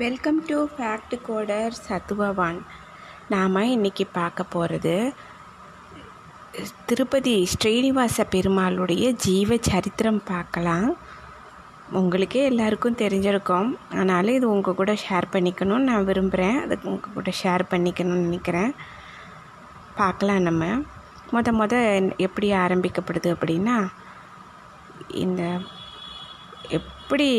Welcome to fact coder சத்துவவான் நாம் இன்றைக்கி பார்க்க போகிறது திருப்பதி ஸ்ரீனிவாச பெருமாளுடைய ஜீவ சரித்திரம் பார்க்கலாம். உங்களுக்கே எல்லாருக்கும் தெரிஞ்சிருக்கோம். அதனால் இது உங்கள் கூட ஷேர் பண்ணிக்கணும்னு நான் விரும்புகிறேன் அது உங்கள் கூட ஷேர் பண்ணிக்கணும்னு நினைக்கிறேன். பார்க்கலாம் நம்ம. மொத மொத எப்படி ஆரம்பிக்கப்படுது அப்படின்னா இந்த எப் எப்படி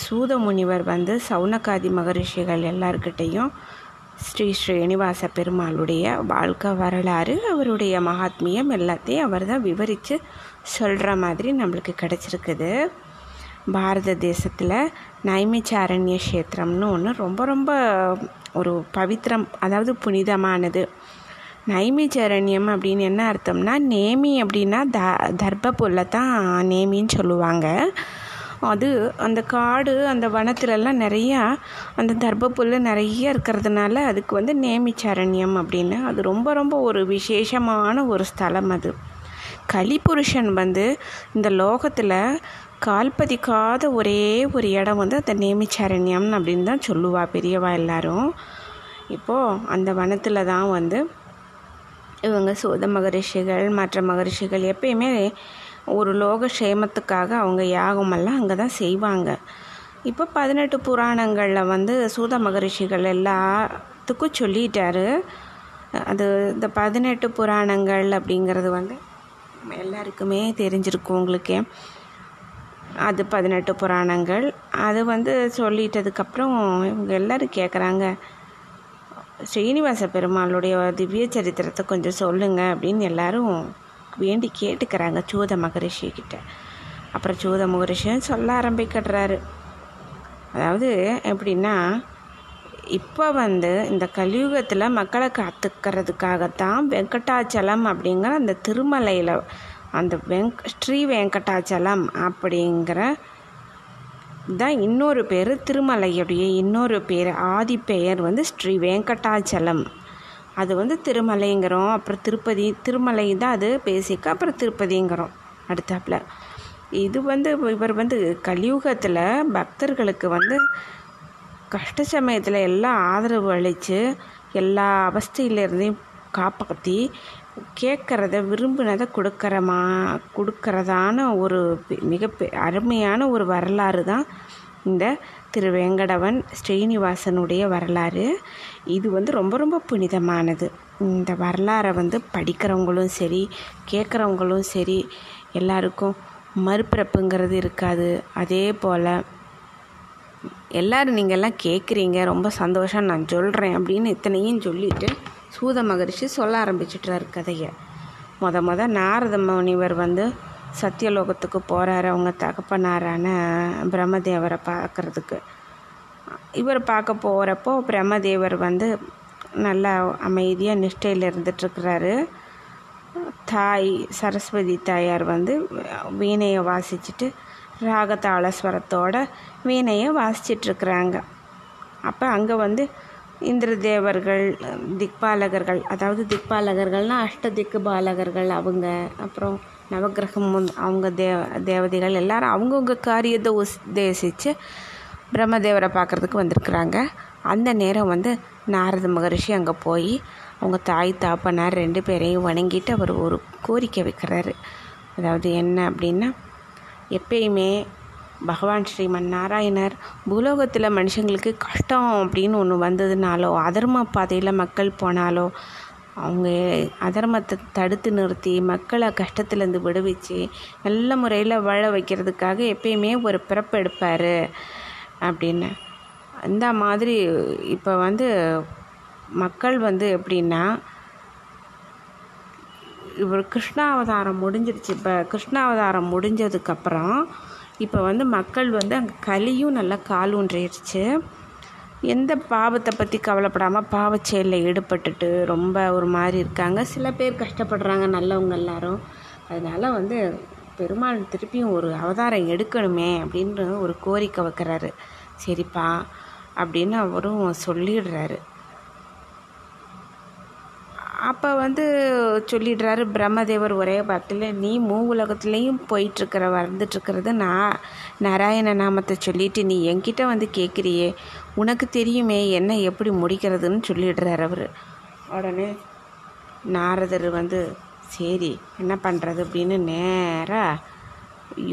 சூத முனிவர் வந்து சவுனகாதி மகரிஷிகள் எல்லார்கிட்டேயும் ஸ்ரீ ஸ்ரீனிவாச பெருமாளுடைய வாழ்க்கை வரலாறு அவருடைய மகாத்மியம் எல்லாத்தையும் அவர் தான் விவரித்து சொல்கிற மாதிரி நம்மளுக்கு கிடச்சிருக்குது. பாரத தேசத்தில் நைமிச்சாரண்ய கஷேத்திரம்னு ஒன்று ரொம்ப ரொம்ப ஒரு பவித்திரம் அதாவது புனிதமானது. நைமிச்சரண்யம் அப்படின்னு என்ன அர்த்தம்னா நேமி அப்படின்னா த தர்ப்ப புல்லை தான் நேமின்னு சொல்லுவாங்க. அது அந்த காடு அந்த வனத்துலலாம் நிறையா அந்த தர்ப்புல் நிறைய இருக்கிறதுனால அதுக்கு வந்து நேமிச்சரண்யம் அப்படின்னு. அது ரொம்ப ரொம்ப ஒரு விசேஷமான ஒரு ஸ்தலம் அது. கலிபுருஷன் வந்து இந்த லோகத்தில் கால்பதிக்காத ஒரே ஒரு இடம் வந்து அந்த நேமிச்சரண்யம் அப்படின்னு தான் சொல்லுவா பெரியவா எல்லாரும். இப்போது அந்த வனத்தில் தான் வந்து இவங்க சோத மகரிஷிகள் மற்ற மகரிஷிகள் எப்பயுமே ஒரு லோக க்ஷேமத்துக்காக அவங்க யாகமெல்லாம் அங்கே தான் செய்வாங்க. இப்போ பதினெட்டு புராணங்களில் வந்து சூத மகரிஷிகள் எல்லாத்துக்கும் சொல்லிட்டாரு. அது இந்த பதினெட்டு புராணங்கள் அப்படிங்கிறது வந்து எல்லாருக்குமே தெரிஞ்சிருக்கும் உங்களுக்கே. அது பதினெட்டு புராணங்கள். அது வந்து சொல்லிட்டதுக்கப்புறம் இவங்க எல்லோரும் கேட்குறாங்க ஸ்ரீனிவாச பெருமாளுடைய திவ்ய சரித்திரத்தை கொஞ்சம் சொல்லுங்கள் அப்படின்னு எல்லோரும் வேண்டி கேட்டுக்கிறாங்க சூத மகரிஷிக்கிட்ட அப்புறம் சூத மகரிஷியும் சொல்ல ஆரம்பிக்கிறாரு அதாவது எப்படின்னா இப்போ வந்து இந்த கலியுகத்தில் மக்களை காத்துக்கிறதுக்காகத்தான் வெங்கடாச்சலம் அப்படிங்கிற அந்த திருமலையில் அந்த வெங்க் ஸ்ரீ வெங்கடாச்சலம் அப்படிங்கிற தான் இன்னொரு பேர் திருமலையுடைய இன்னொரு பேர் ஆதி பெயர் வந்து ஸ்ரீ வெங்கடாச்சலம். அது வந்து திருமலைங்கிறோம். அப்புறம் திருப்பதி திருமலை தான் அது பேசிக்க அப்புறம் திருப்பதிங்கிறோம். அடுத்தாப்புல. இது வந்து இவர் வந்து கலியுகத்தில் பக்தர்களுக்கு வந்து கஷ்ட சமயத்தில் எல்லாம் ஆதரவு அளித்து எல்லா அவஸ்தையிலேருந்தையும் காப்பாற்றி கேட்குறத விரும்பினதை கொடுக்குறமா கொடுக்கறதான ஒரு மிக அருமையான ஒரு வரலாறு தான் இந்த திரு வேங்கடவன் ஸ்ரீனிவாசனுடைய வரலாறு. இது வந்து ரொம்ப ரொம்ப புனிதமானது. இந்த வரலாறை வந்து படிக்கிறவங்களும் சரி கேட்குறவங்களும் சரி எல்லாருக்கும் மறுபிறப்புங்கிறது இருக்காது. அதே போல் எல்லோரும் நீங்கள்லாம் கேட்குறீங்க ரொம்ப சந்தோஷம் நான் சொல்கிறேன் அப்படின்னு இத்தனையும் சொல்லிவிட்டு சூத மகரிஷி சொல்ல ஆரம்பிச்சிட்றாரு கதையை. மொத மொத நாரத முனிவர் வந்து சத்தியலோகத்துக்கு போகிறாரு அவங்க தகப்பனாரான பிரம்மதேவரை பார்க்குறதுக்கு. இவர் பார்க்க போகிறப்போ பிரம்மதேவர் வந்து நல்லா அமைதியாக நிஷ்டையில் இருந்துட்டுருக்கிறாரு. தாய் சரஸ்வதி தாயார் வந்து வீணையை வாசிச்சுட்டு ராகதாள ஸ்வரத்தோட வீணையை வாசிச்சிட்ருக்குறாங்க அப்போ அங்கே வந்து இந்திர தேவர்கள் திக்பாலகர்கள் அதாவது திக்பாலகர்கள்னால் அஷ்ட திக்கு பாலகர்கள் அவங்க அப்புறம் நவகிரகம் அவங்க தேவ தேவதைகள் எல்லாரும் அவங்கவுங்க காரியத்தை உத்தேசித்து பிரம்மதேவரை பார்க்குறதுக்கு வந்திருக்குறாங்க. அந்த நேரம் வந்து நாரத மகரிஷி அங்கே போய் அவங்க தாய் தாப்பனார் ரெண்டு பேரையும் வணங்கிட்டு அவர் ஒரு கோரிக்கை வைக்கிறாரு. அதாவது என்ன அப்படின்னா எப்பயுமே பகவான் ஸ்ரீமன் நாராயணர் பூலோகத்தில் மனுஷங்களுக்கு கஷ்டம் அப்படின்னு ஒன்று வந்ததுனாலோ அதர்ம பாதையில் மக்கள் போனாலோ அவங்க அதர்மத்தை தடுத்து நிறுத்தி மக்களை கஷ்டத்துலேருந்து விடுவிச்சு நல்ல முறையில் வாழ வைக்கிறதுக்காக எப்பயுமே ஒரு பிறப்பு எடுப்பார் அப்படின்னு. அந்த மாதிரி இப்போ வந்து மக்கள் வந்து எப்படின்னா இவர் கிருஷ்ணாவதாரம் முடிஞ்சிருச்சு. இப்போ கிருஷ்ணாவதாரம் முடிஞ்சதுக்கப்புறம் இப்போ வந்து மக்கள் வந்து அங்கே கலியும் நல்லா கால் ஊன்றிடுச்சு எந்த பாவத்தை பற்றி கவலைப்படாமல் பாவச்செயலில் ஈடுபட்டுட்டு ரொம்ப ஒரு மாதிரி இருக்காங்க. சில பேர் கஷ்டப்படுறாங்க நல்லவங்க எல்லாரும். அதனால் வந்து பெருமாள் திருப்பியும் ஒரு அவதாரம் எடுக்கணுமே அப்படின்னு ஒரு கோரிக்கை வைக்கிறாரு. சரிப்பா அப்படின்னு அவரும் சொல்லிடுறாரு. அப்போ வந்து சொல்லிடுறாரு பிரம்மதேவர் ஒரே வார்த்தையில் நீ மூ உலகத்துலேயும் போயிட்டுருக்கிற வந்துட்டுருக்கிறது நான் நாராயண நாமத்தை சொல்லிட்டு நீ என்கிட்ட வந்து கேட்குறியே உனக்கு தெரியுமே என்ன எப்படி முடிக்கிறதுன்னு சொல்லிடுறார் அவர். உடனே நாரதர் வந்து சரி என்ன பண்ணுறது அப்படின்னு நேராக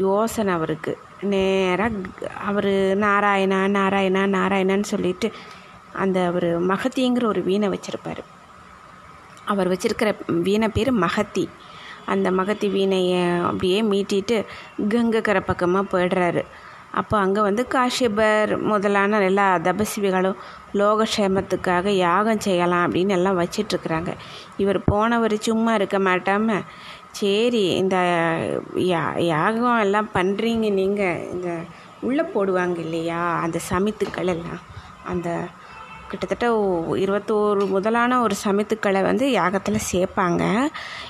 யோசனை அவருக்கு. நேராக அவர் நாராயணா நாராயணா நாராயணான்னு சொல்லிட்டு அந்த அவர் மகத்திங்கிற ஒரு வீணை வச்சுருப்பார். அவர் வச்சிருக்கிற வீணை பேர் மகத்தி. அந்த மகத்தி வீணையை அப்படியே மீட்டிட்டு கங்கக்கரை பக்கமாக போயிடுறாரு. அப்போ அங்கே வந்து காஷிபர் முதலான எல்லா தபசிவிகளும் லோகக்ஷேமத்துக்காக யாகம் செய்யலாம் அப்படின்னு எல்லாம் வச்சிட்ருக்குறாங்க. இவர் போனவர் சும்மா இருக்க மாட்டாமல் சரி இந்த யா யாகம் எல்லாம் பண்ணுறீங்க நீங்கள் இந்த உள்ளே போடுவாங்க இல்லையா அந்த சமித்துக்கள் எல்லாம் அந்த கிட்டத்தட்ட இருபத்தோரு முதலான ஒரு சமித்துக்களை வந்து யாகத்தில் சேர்ப்பாங்க.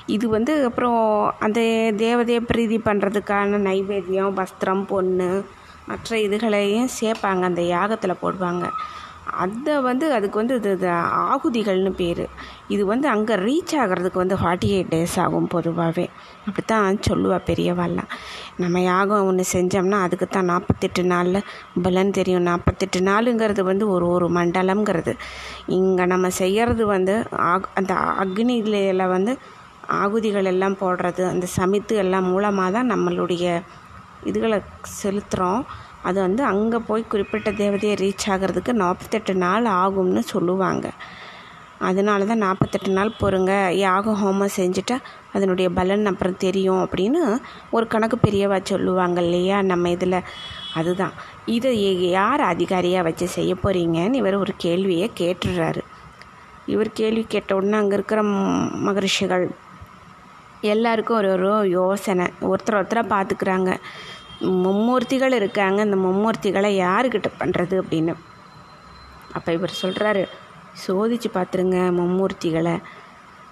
இது வந்து அப்புறம் அந்த தேவதையை பிரீதி பண்ணுறதுக்கான நைவேத்தியம் வஸ்திரம் பொண்ணு மற்ற இதுகளையும் சேர்ப்பாங்க. அந்த யாகத்தில் போடுவாங்க. அதை வந்து அதுக்கு வந்து இது இது ஆகுதிகள்னு பேர். இது வந்து அங்கே ரீச் ஆகிறதுக்கு வந்து ஃபார்ட்டி எயிட் டேஸ் ஆகும் பொதுவாகவே அப்படித்தான் சொல்லுவா பெரியவாள்லாம் நம்ம யாகம் ஒன்று செஞ்சோம்னா அதுக்கு தான் நாற்பத்தெட்டு நாளில் பலன் தெரியும். நாற்பத்தெட்டு நாளுங்கிறது வந்து ஒரு ஒரு மண்டலம்ங்கிறது. இங்கே நம்ம செய்கிறது வந்து ஆக் அந்த அக்னியில வந்து ஆகுதிகள் எல்லாம் போடுறது அந்த சமித்து எல்லாம் மூலமாக தான் நம்மளுடைய இதுகளை செலுத்துகிறோம் அது வந்து அங்கே போய் குறிப்பிட்ட தேவதையை ரீச் ஆகிறதுக்கு நாற்பத்தெட்டு நாள் ஆகும்னு சொல்லுவாங்க. அதனால தான் நாற்பத்தெட்டு நாள் பொறுங்க. யாக ஹோமம் செஞ்சுட்டா அதனுடைய பலன் அப்புறம் தெரியும் அப்படின்னு ஒரு கணக்கு பெரியவா சொல்லுவாங்க இல்லையா? நம்ம இதில் அதுதான். இதை யார் அதிகாரியாக வச்சு செய்ய போகிறீங்கன்னு இவர் ஒரு கேள்வியை கேட்டுடுறாரு இவர் கேள்வி கேட்ட உடனே அங்கே இருக்கிற மகரிஷிகள் எல்லாருக்கும் ஒரு ஒரு யோசனை. ஒருத்தர் ஒருத்தராக பார்த்துக்கிறாங்க. மும்மூர்த்திகள் இருக்காங்க. இந்த மும்மூர்த்திகளை யாருக்கிட்ட பண்ணுறது அப்படின்னு? அப்போ இவர் சொல்கிறாரு சோதிச்சு பார்த்துருங்க மும்மூர்த்திகளை.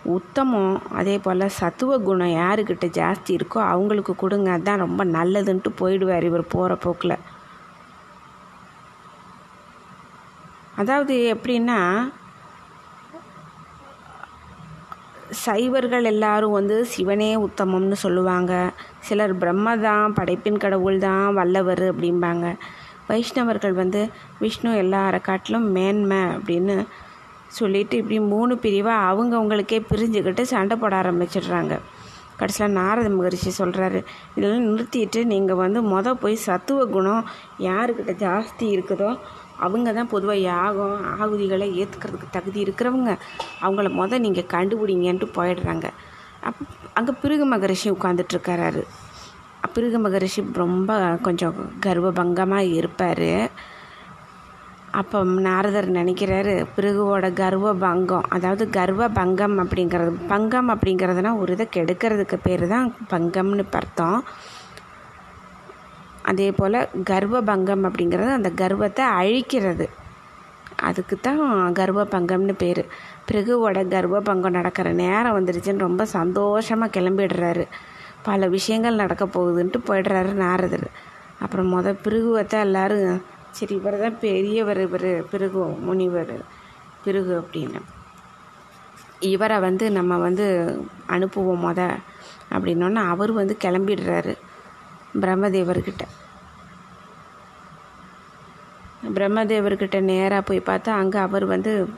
உத்தமம் அதே போல் சத்துவ குணம் யாருக்கிட்ட ஜாஸ்தி இருக்கோ அவங்களுக்கு கொடுங்க. அதுதான் ரொம்ப நல்லதுன்ட்டு போயிடுவார் இவர் போகிற போக்கில். அதாவது எப்படின்னா சைவர்கள் எல்லாரும் வந்து சிவனே உத்தமம்னு சொல்லுவாங்க. சிலர் பிரம்ம தான் படைப்பின் கடவுள் தான் வல்லவர் அப்படிம்பாங்க. வைஷ்ணவர்கள் வந்து விஷ்ணு எல்லா காட்டிலும் மேன்மை அப்படின்னு சொல்லிட்டு இப்படி மூணு பிரிவாக அவங்கவுங்களுக்கே பிரிஞ்சுக்கிட்டு சண்டை போட ஆரம்பிச்சிடுறாங்க. கடைசியில் நாரத மகரிஷி சொல்கிறாரு இதெல்லாம் நிறுத்திட்டு நீங்கள் வந்து மொதல் போய் சத்துவ குணம் யாருக்கிட்ட ஜாஸ்தி இருக்குதோ அவங்க தான் பொதுவாக யாகம் ஆகுதிகளை ஏற்றுக்கிறதுக்கு தகுதி இருக்கிறவங்க. அவங்கள மொதல் நீங்கள் கண்டுபிடிங்கன்ட்டு போயிடுறாங்க. அப்போ அங்கே பிருகு மகரிஷி உட்காந்துட்ருக்கிறாரு பிருகு மகரிஷி ரொம்ப கொஞ்சம் கர்வபங்கமாக இருப்பார். அப்போ நாரதர் நினைக்கிறாரு பிருகுவோட கர்வ பங்கம் அதாவது கர்வ பங்கம் அப்படிங்கிறது பங்கம் அப்படிங்கிறதுனா ஒரு இதை கெடுக்கிறதுக்கு பேர் தான் பங்கம்னு அர்த்தம். அதே போல் கர்வ பங்கம் அப்படிங்கிறது அந்த கர்வத்தை அழிக்கிறது. அதுக்கு தான் கர்வ பங்கம்னு பேர். பிருகுவோட கர்வ பங்கம் நடக்கிற நேரம் வந்துருச்சுன்னு ரொம்ப சந்தோஷமாக கிளம்பிடுறாரு. பல விஷயங்கள் நடக்க போகுதுன்ட்டு போயிடுறாரு நாரதர். அப்புறம் மொதல் பிருகுவத்தை எல்லாரும் சரி இவர் தான் பெரியவர் இவர் பிருகு முனிவர் பிருகு அப்படின்னு. இவரை வந்து நம்ம வந்து அனுப்புவோம் முத அப்படின்னோன்னே அவர் வந்து கிளம்பிடுறாரு. பிரம்மதேவர்கிட்ட. பிரம்மதேவர்கிட்ட நேராக போய் பார்த்தா அங்கே அவர் வந்து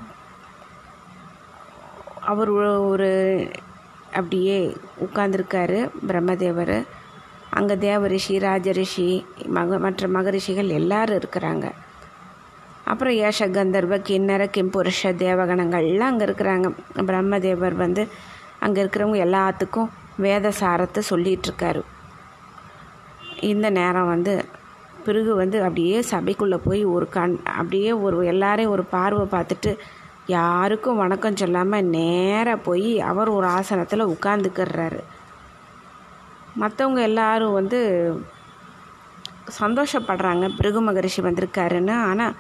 அவர் ஒரு- அப்படியே உட்கார்ந்துருக்காரு பிரம்மதேவர். அங்கே தேவரிஷி ராஜரிஷி மக மற்ற மகரிஷிகள் எல்லாரும் இருக்கிறாங்க. அப்புறம் ஏஷ கந்தர்வ கிண்ணற கிம்புருஷ தேவகணங்கள்லாம் அங்கே இருக்கிறாங்க. பிரம்மதேவர் வந்து அங்கே இருக்கிறவங்க எல்லாத்துக்கும் வேத சாரத்தை சொல்லிகிட்ருக்காரு இருக்காரு. இந்த நேரம் வந்து பிறகு வந்து அப்படியே சபைக்குள்ளே போய் ஒரு கண் அப்படியே ஒரு எல்லாரையும் ஒரு பார்வை பார்த்துட்டு யாருக்கும் வணக்கம் சொல்லாமல் நேராக போய் அவர் ஒரு ஆசனத்தில் உட்காந்துக்கிறாரு மற்றவங்க எல்லாரும் வந்து சந்தோஷப்படுறாங்க. பிருகு மகரிஷி வந்திருக்காருன்னு. ஆனால்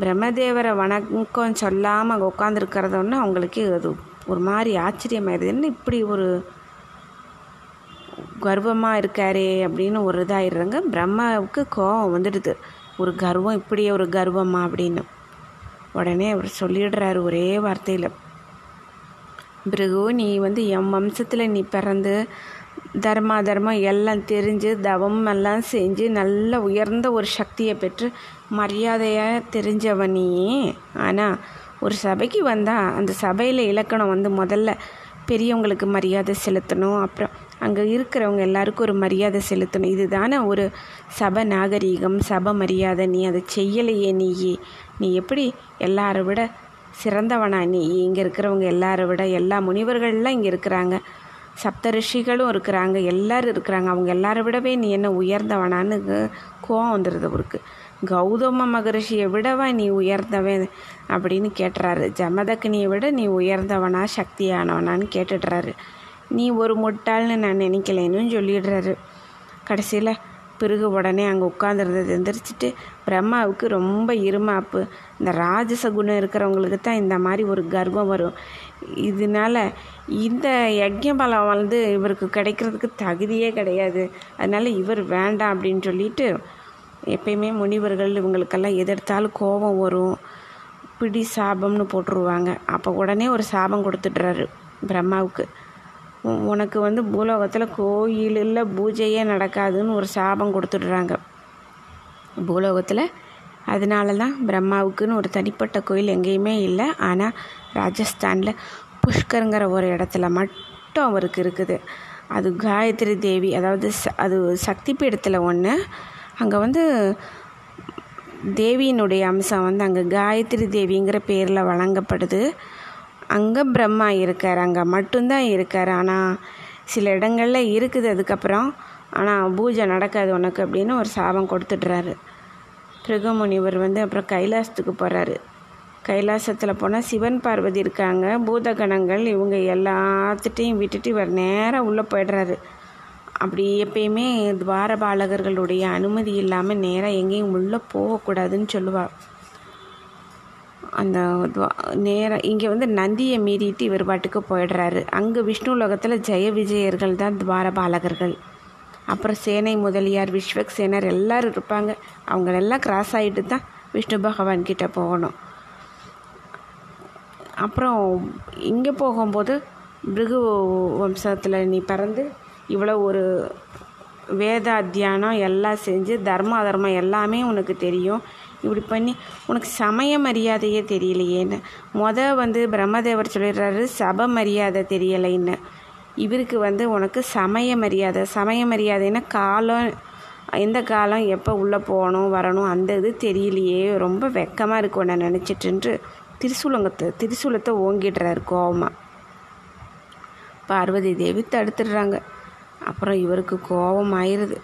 பிரம்மதேவரை வணக்கம் சொல்லாமல் அங்கே உட்காந்துருக்கிறதொன்னு அவங்களுக்கு அது ஒரு மாதிரி ஆச்சரியமாயிருது. என்ன இப்படி ஒரு கர்வமாக இருக்காரே அப்படின்னு ஒரு இதாகிடுறாங்க பிரம்மாவுக்கு கோபம் வந்துடுது. ஒரு கர்வம் இப்படியே ஒரு கர்வமா? அப்படின்னு. உடனே அவர் சொல்லிடுறாரு ஒரே வார்த்தையில். பிறகு நீ வந்து என் வம்சத்தில் நீ பிறந்து தர்மா தர்மம் எல்லாம் தெரிஞ்சு தவம் எல்லாம் செஞ்சு நல்ல உயர்ந்த ஒரு சக்தியை பெற்று மரியாதையாக தெரிஞ்சவன் நீ. ஆனால் ஒரு சபைக்கு வந்தால் அந்த சபையில் இலக்கணம் வந்து முதல்ல பெரியவங்களுக்கு மரியாதை செலுத்தணும். அப்புறம் அங்கே இருக்கிறவங்க எல்லாருக்கும் ஒரு மரியாதை செலுத்தணும். இதுதானே ஒரு சப நாகரீகம் சப மரியாதை. நீ அதை செய்யலையே நீ நீ எப்படி எல்லாரை விட சிறந்தவனா நீ? இங்கே இருக்கிறவங்க எல்லாரை விட எல்லா முனிவர்கள்லாம் இங்கே இருக்கிறாங்க. சப்த ரிஷிகளும் இருக்கிறாங்க. எல்லோரும் இருக்கிறாங்க. அவங்க எல்லாரை விடவே நீ என்ன உயர்ந்தவனான்னு கோவம் வந்துடுது அவருக்கு. கௌதம மகரிஷியை விடவா நீ உயர்ந்தவன் அப்படின்னு கேட்டுறாரு. ஜமதக்னியை விட நீ உயர்ந்தவனா சக்தியானவனான்னு கேட்டுடுறாரு. நீ ஒரு முட்டாள்னு நான் நினைக்கலேன்னு சொல்லிடுறாரு. கடைசியில் பிறகு உடனே அங்கே உட்காந்துருந்தது எந்திரிச்சிட்டு பிரம்மாவுக்கு ரொம்ப இருமாப்பு. இந்த ராஜச குணம் இருக்கிறவங்களுக்கு தான் இந்த மாதிரி ஒரு கர்வம் வரும். இதனால இந்த யஜ்யபலம் வந்து இவருக்கு கிடைக்கிறதுக்கு தகுதியே கிடையாது. அதனால் இவர் வேண்டாம் அப்படின்னு சொல்லிட்டு எப்பயுமே முனிவர்கள் இவங்களுக்கெல்லாம் எதிர்த்தாலும் கோபம் வரும். பிடி சாபம்னு போட்டுருவாங்க. அப்போ உடனே ஒரு சாபம் கொடுத்துட்றாரு பிரம்மாவுக்கு. உனக்கு வந்து பூலோகத்தில் கோயில் இல்லை பூஜையே நடக்காதுன்னு ஒரு சாபம் கொடுத்துடுறாங்க. பூலோகத்தில் அதனால தான் பிரம்மாவுக்குன்னு ஒரு தனிப்பட்ட கோயில் எங்கேயுமே இல்லை. ஆனால் ராஜஸ்தானில் புஷ்கருங்கிற ஒரு இடத்துல மட்டும் அவருக்கு இருக்குது. அது காயத்ரி தேவி அதாவது ச அது சக்தி பீடத்தில் ஒன்று அங்கே வந்து தேவியினுடைய அம்சம் வந்து அங்கே காயத்ரி தேவிங்கிற பேரில் வழங்கப்படுது. அங்கே பிரம்மா இருக்கார் அங்கே மட்டும்தான் இருக்கார். ஆனால் சில இடங்களில் இருக்குது அதுக்கப்புறம். ஆனால் பூஜை நடக்காது உனக்கு அப்படின்னு ஒரு சாபம் கொடுத்துட்றாரு. பிருகமுனிவர் வந்து அப்புறம் கைலாசத்துக்கு போகிறாரு கைலாசத்தில் போனால் சிவன் பார்வதி இருக்காங்க. பூதகணங்கள் இவங்க எல்லாத்துட்டையும் விட்டுட்டு இவர் நேராக உள்ளே போயிடுறாரு. அப்படி எப்பயுமே துவாரபாலகர்களுடைய அனுமதி இல்லாமல் நேராக எங்கேயும் உள்ளே போகக்கூடாதுன்னு சொல்லுவாள் அந்த நேரம் இங்கே வந்து நந்தியை மீறிட்டு இவர் பாட்டுக்கு போயிடுறாரு. அங்கே விஷ்ணு உலகத்தில் ஜெய விஜயர்கள் தான் துவாரபாலகர்கள் அப்புறம் சேனை முதலியார் விஸ்வக் சேனர் எல்லோரும் இருப்பாங்க. அவங்களெல்லாம் கிராஸ் ஆகிட்டு தான் விஷ்ணு பகவான் கிட்டே போகணும். அப்புறம் இங்கே போகும்போது பிருகு வம்சத்தில் நீ பிறந்து இவ்வளோ ஒரு வேத அத்தியானம் எல்லாம் செஞ்சு தர்ம அதர்மம் எல்லாமே உனக்கு தெரியும். இப்படி பண்ணி உனக்கு சமய மரியாதையே தெரியலையேன்னு. மொத வந்து பிரம்மதேவர் சொல்லிடுறாரு சப மரியாதை தெரியலைன்னு. இவருக்கு வந்து உனக்கு சமய மரியாதை சமய மரியாதைன்னா காலம் எந்த காலம் எப்போ உள்ளே போகணும் வரணும் அந்த இது தெரியலையே. ரொம்ப வெக்கமாக இருக்கும் நான் நினச்சிட்டுன்ட்டு திரிசூலங்கத்தை திரிசூலத்தை ஓங்கிடுறாரு கோவமாக பார்வதி தேவி தடுத்துடுறாங்க. அப்புறம் இவருக்கு கோபம் ஆயிடுது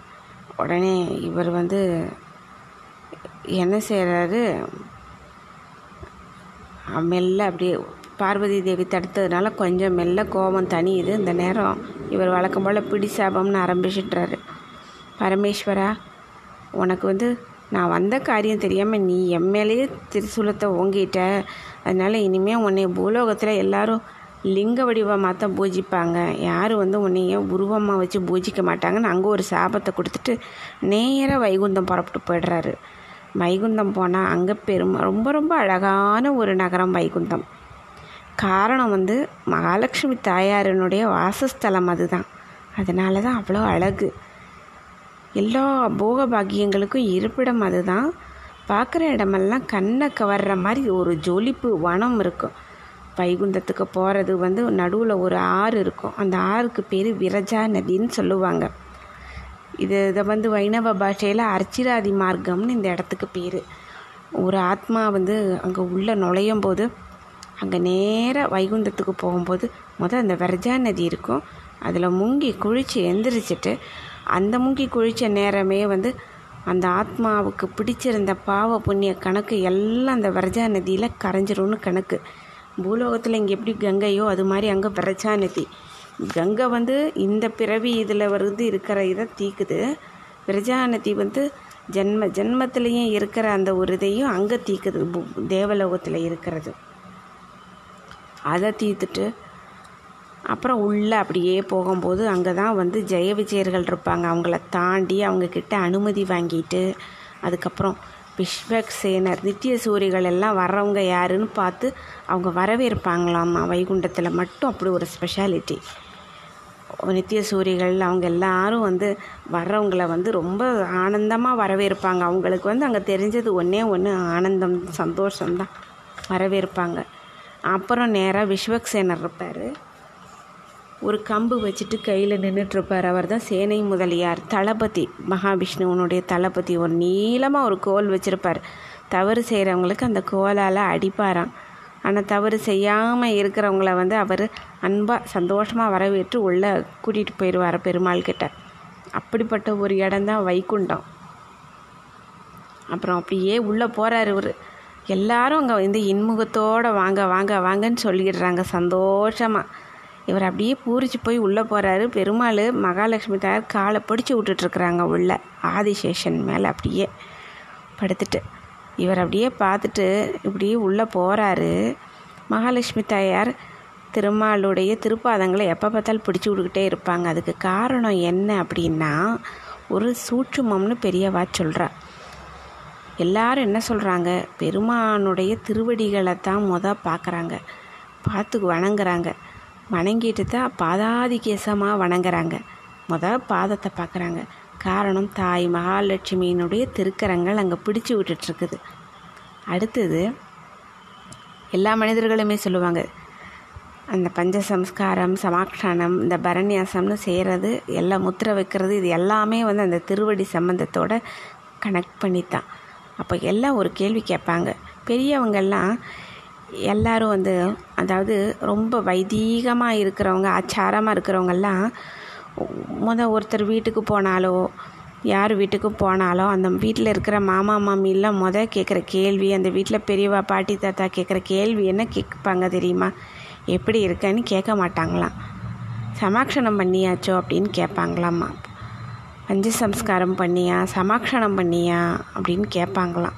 உடனே இவர் வந்து என்ன செய்கிறாரு மெல்ல அப்படியே பார்வதி தேவி தடுத்ததுனால கொஞ்சம் மெல்ல கோபம் தனியுது இந்த நேரம் இவர் வழக்கம் போல் பிடி சாபம்னு ஆரம்பிச்சிட்றாரு பரமேஸ்வரா உனக்கு வந்து நான் வந்த காரியம் தெரியாமல் நீ எம்எல்ஏ திருசூலத்தை ஓங்கிட்ட. அதனால் இனிமேல் உன்னை பூலோகத்தில் எல்லாரும் லிங்க வடிவமாக தான் பூஜிப்பாங்க. யாரும் வந்து உன்னைய உருவமாக வச்சு பூஜிக்க மாட்டாங்கன்னு அங்கே ஒரு சாபத்தை கொடுத்துட்டு நேராக வைகுந்தம் புறப்பட்டு போயிடுறாரு. வைகுந்தம் போனால் அங்கே பெரும் ரொம்ப ரொம்ப அழகான ஒரு நகரம் வைகுந்தம் காரணம் வந்து மகாலட்சுமி தாயாரினுடைய வாசஸ்தலம் அதுதான். அதனால தான் அவ்வளோ அழகு. எல்லா போக பாக்கியங்களுக்கும் இருப்பிடம் அதுதான். பார்க்குற இடமெல்லாம் கண்ணை கவர்ற மாதிரி ஒரு ஜொலிப்பு வனம் இருக்கும். வைகுந்தத்துக்கு போகிறது வந்து நடுவில் ஒரு ஆறு இருக்கும். அந்த ஆறுக்கு பேர் விரஜா நதின்னு சொல்லுவாங்க. இது இதை வந்து வைணவ பாஷையில் அர்ச்சிராதி மார்க்கம்னு இந்த இடத்துக்கு பேர். ஒரு ஆத்மா வந்து அங்கே உள்ளே நுழையும் போது அங்கே நேராக வைகுந்தத்துக்கு போகும்போது முதல் அந்த விரஜா நதி இருக்கும். அதில் முங்கி குளித்து எந்திரிச்சிட்டு அந்த முங்கி குளித்த நேரமே வந்து அந்த ஆத்மாவுக்கு பிடிச்சிருந்த பாவ புண்ணிய கணக்கு எல்லாம் அந்த விரஜா நதியில் கரைஞ்சிரும்னு கணக்கு. பூலோகத்தில் இங்கே எப்படி கங்கையோ அது மாதிரி அங்கே விரஜா நதி. கங்கை வந்து இந்த பிறவி இதில் வருது இருக்கிற இதை தீக்குது. பிரஜாநதி வந்து ஜென்ம ஜென்மத்திலையும் இருக்கிற அந்த ஒரு இதையும் அங்கே தீக்குது தேவலோகத்தில் இருக்கிறது. அதை தீர்த்துட்டு அப்புறம் உள்ளே அப்படியே போகும்போது அங்கே தான் வந்து ஜெய விஜயர்கள் இருப்பாங்க. அவங்கள தாண்டி அவங்கக்கிட்ட அனுமதி வாங்கிட்டு அதுக்கப்புறம் விஸ்வக்சேனர் நித்திய சூரிகள் எல்லாம் வர்றவங்க யாருன்னு பார்த்து அவங்க வரவேற்பாங்களாம்மா வைகுண்டத்தில் மட்டும் அப்படி ஒரு ஸ்பெஷாலிட்டி நித்திய சூரிகள் அவங்க எல்லாரும் வந்து வர்றவங்கள வந்து ரொம்ப ஆனந்தமாக வரவேற்பாங்க. அவங்களுக்கு வந்து அங்கே தெரிஞ்சது ஒன்றே ஒன்று ஆனந்தம் சந்தோஷம்தான் வரவேற்பாங்க. அப்புறம் நேராக விஸ்வக்சேனர் இருப்பார். ஒரு கம்பு வச்சுட்டு கையில் நின்றுட்டுருப்பார் அவர் தான் சேனை முதலியார் தளபதி மகாவிஷ்ணுவனுடைய தளபதி. ஒரு நீளமாக ஒரு கோல் வச்சுருப்பார். தவறு செய்கிறவங்களுக்கு அந்த கோலால் அடிப்பாராம். ஆனால் தவறு செய்யாமல் இருக்கிறவங்கள வந்து அவர் அன்பாக சந்தோஷமாக வரவேற்று உள்ளே கூட்டிகிட்டு போயிடுவார் பெருமாள் கிட்ட. அப்படிப்பட்ட ஒரு இடம்தான் வைகுண்டம். அப்புறம் அப்படியே உள்ளே போகிறார் இவர். எல்லாரும் அங்கே வந்து இன்முகத்தோடு வாங்க வாங்க வாங்கன்னு சொல்லிடுறாங்க சந்தோஷமாக இவர் அப்படியே பூரிச்சு போய் உள்ளே போகிறாரு பெருமாள் மகாலட்சுமி தாயார் காலை பிடிச்சி விட்டுட்ருக்குறாங்க உள்ள. ஆதிசேஷன் மேலே அப்படியே படுத்துட்டு. இவர் அப்படியே பார்த்துட்டு இப்படியே உள்ளே போகிறாரு மகாலட்சுமி தாயார் திருமாலுடைய திருப்பாதங்களை எப்போ பார்த்தாலும் பிடிச்சி விட்டுக்கிட்டே இருப்பாங்க. அதுக்கு காரணம் என்ன அப்படின்னா ஒரு சூட்சுமம்னு பெரியவா சொல்கிறா எல்லாரும் என்ன சொல்கிறாங்க பெருமானுடைய திருவடிகளை தான் முத பார்க்குறாங்க. பார்த்து வணங்குறாங்க. வணங்கிட்டு தான் பாதாதி கேசமாக வணங்குறாங்க. முத பாதத்தை பார்க்குறாங்க. காரணம் தாய் மகாலட்சுமியினுடைய திருக்கரங்கள் அங்கே பிடிச்சி விட்டுட்ருக்குது அடுத்தது எல்லா மனிதர்களுமே சொல்லுவாங்க அந்த பஞ்ச சம்ஸ்காரம் சமாக்ஷானம் இந்த பரண்யாசம்னு செய்கிறது எல்லாம் முத்திரை வைக்கிறது இது எல்லாமே வந்து அந்த திருவடி சம்பந்தத்தோட கனெக்ட் பண்ணித்தான். அப்போ எல்லாம் ஒரு கேள்வி கேட்பாங்க. பெரியவங்கள்லாம் எல்லாரும் வந்து அதாவது ரொம்ப வைதீகமாக இருக்கிறவங்க ஆச்சாரமாக இருக்கிறவங்கெல்லாம் முத ஒருத்தர் வீட்டுக்கு போனாலோ யார் வீட்டுக்கு போனாலோ அந்த வீட்டில் இருக்கிற மாமா மாமிலாம் முத கேட்குற கேள்வி அந்த வீட்டில் பெரியவா பாட்டி தாத்தா கேட்குற கேள்வி என்ன கேட்பாங்க தெரியுமா? எப்படி இருக்கன்னு கேட்க மாட்டாங்களாம். சமாக்ஷணம் பண்ணியாச்சோ அப்படின்னு கேட்பாங்களாம்மா. பஞ்ச சம்ஸ்காரம் பண்ணியா சமாக்ஷணம் பண்ணியா அப்படின்னு கேட்பாங்களாம்.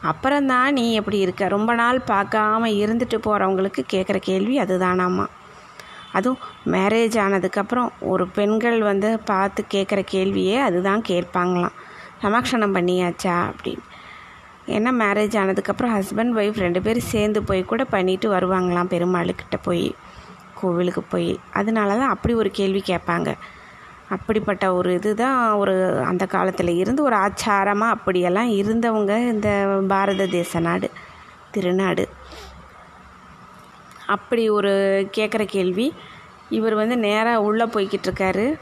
அப்புறம்தான் நீ எப்படி இருக்க? ரொம்ப நாள் பார்க்காம இருந்துட்டு போகிறவங்களுக்கு கேட்குற கேள்வி அதுதானாம்மா. அதுவும் மேரேஜ் ஆனதுக்கப்புறம் ஒரு பெண்கள் வந்து பார்த்து கேட்குற கேள்வியே அதுதான் கேட்பாங்களாம். சமாக்ஷணம் பண்ணியாச்சா அப்படின்னு. ஏன்னா மேரேஜ் ஆனதுக்கப்புறம் ஹஸ்பண்ட் ஒய்ஃப் ரெண்டு பேரும் சேர்ந்து போய் கூட பண்ணிட்டு வருவாங்களாம் பெருமாளுக்கிட்ட போய் கோவிலுக்கு போய். அதனால தான் அப்படி ஒரு கேள்வி கேட்பாங்க. அப்படிப்பட்ட ஒரு இதுதான் ஒரு அந்த காலத்தில் இருந்து ஒரு ஆச்சாரமாக அப்படியெல்லாம் இருந்தவங்க இந்த பாரத தேச நாடு திருநாடு. அப்படி ஒரு கேட்குற கேள்வி. இவர் வந்து நேராக உள்ளே போய்கிட்டு இருக்காரு.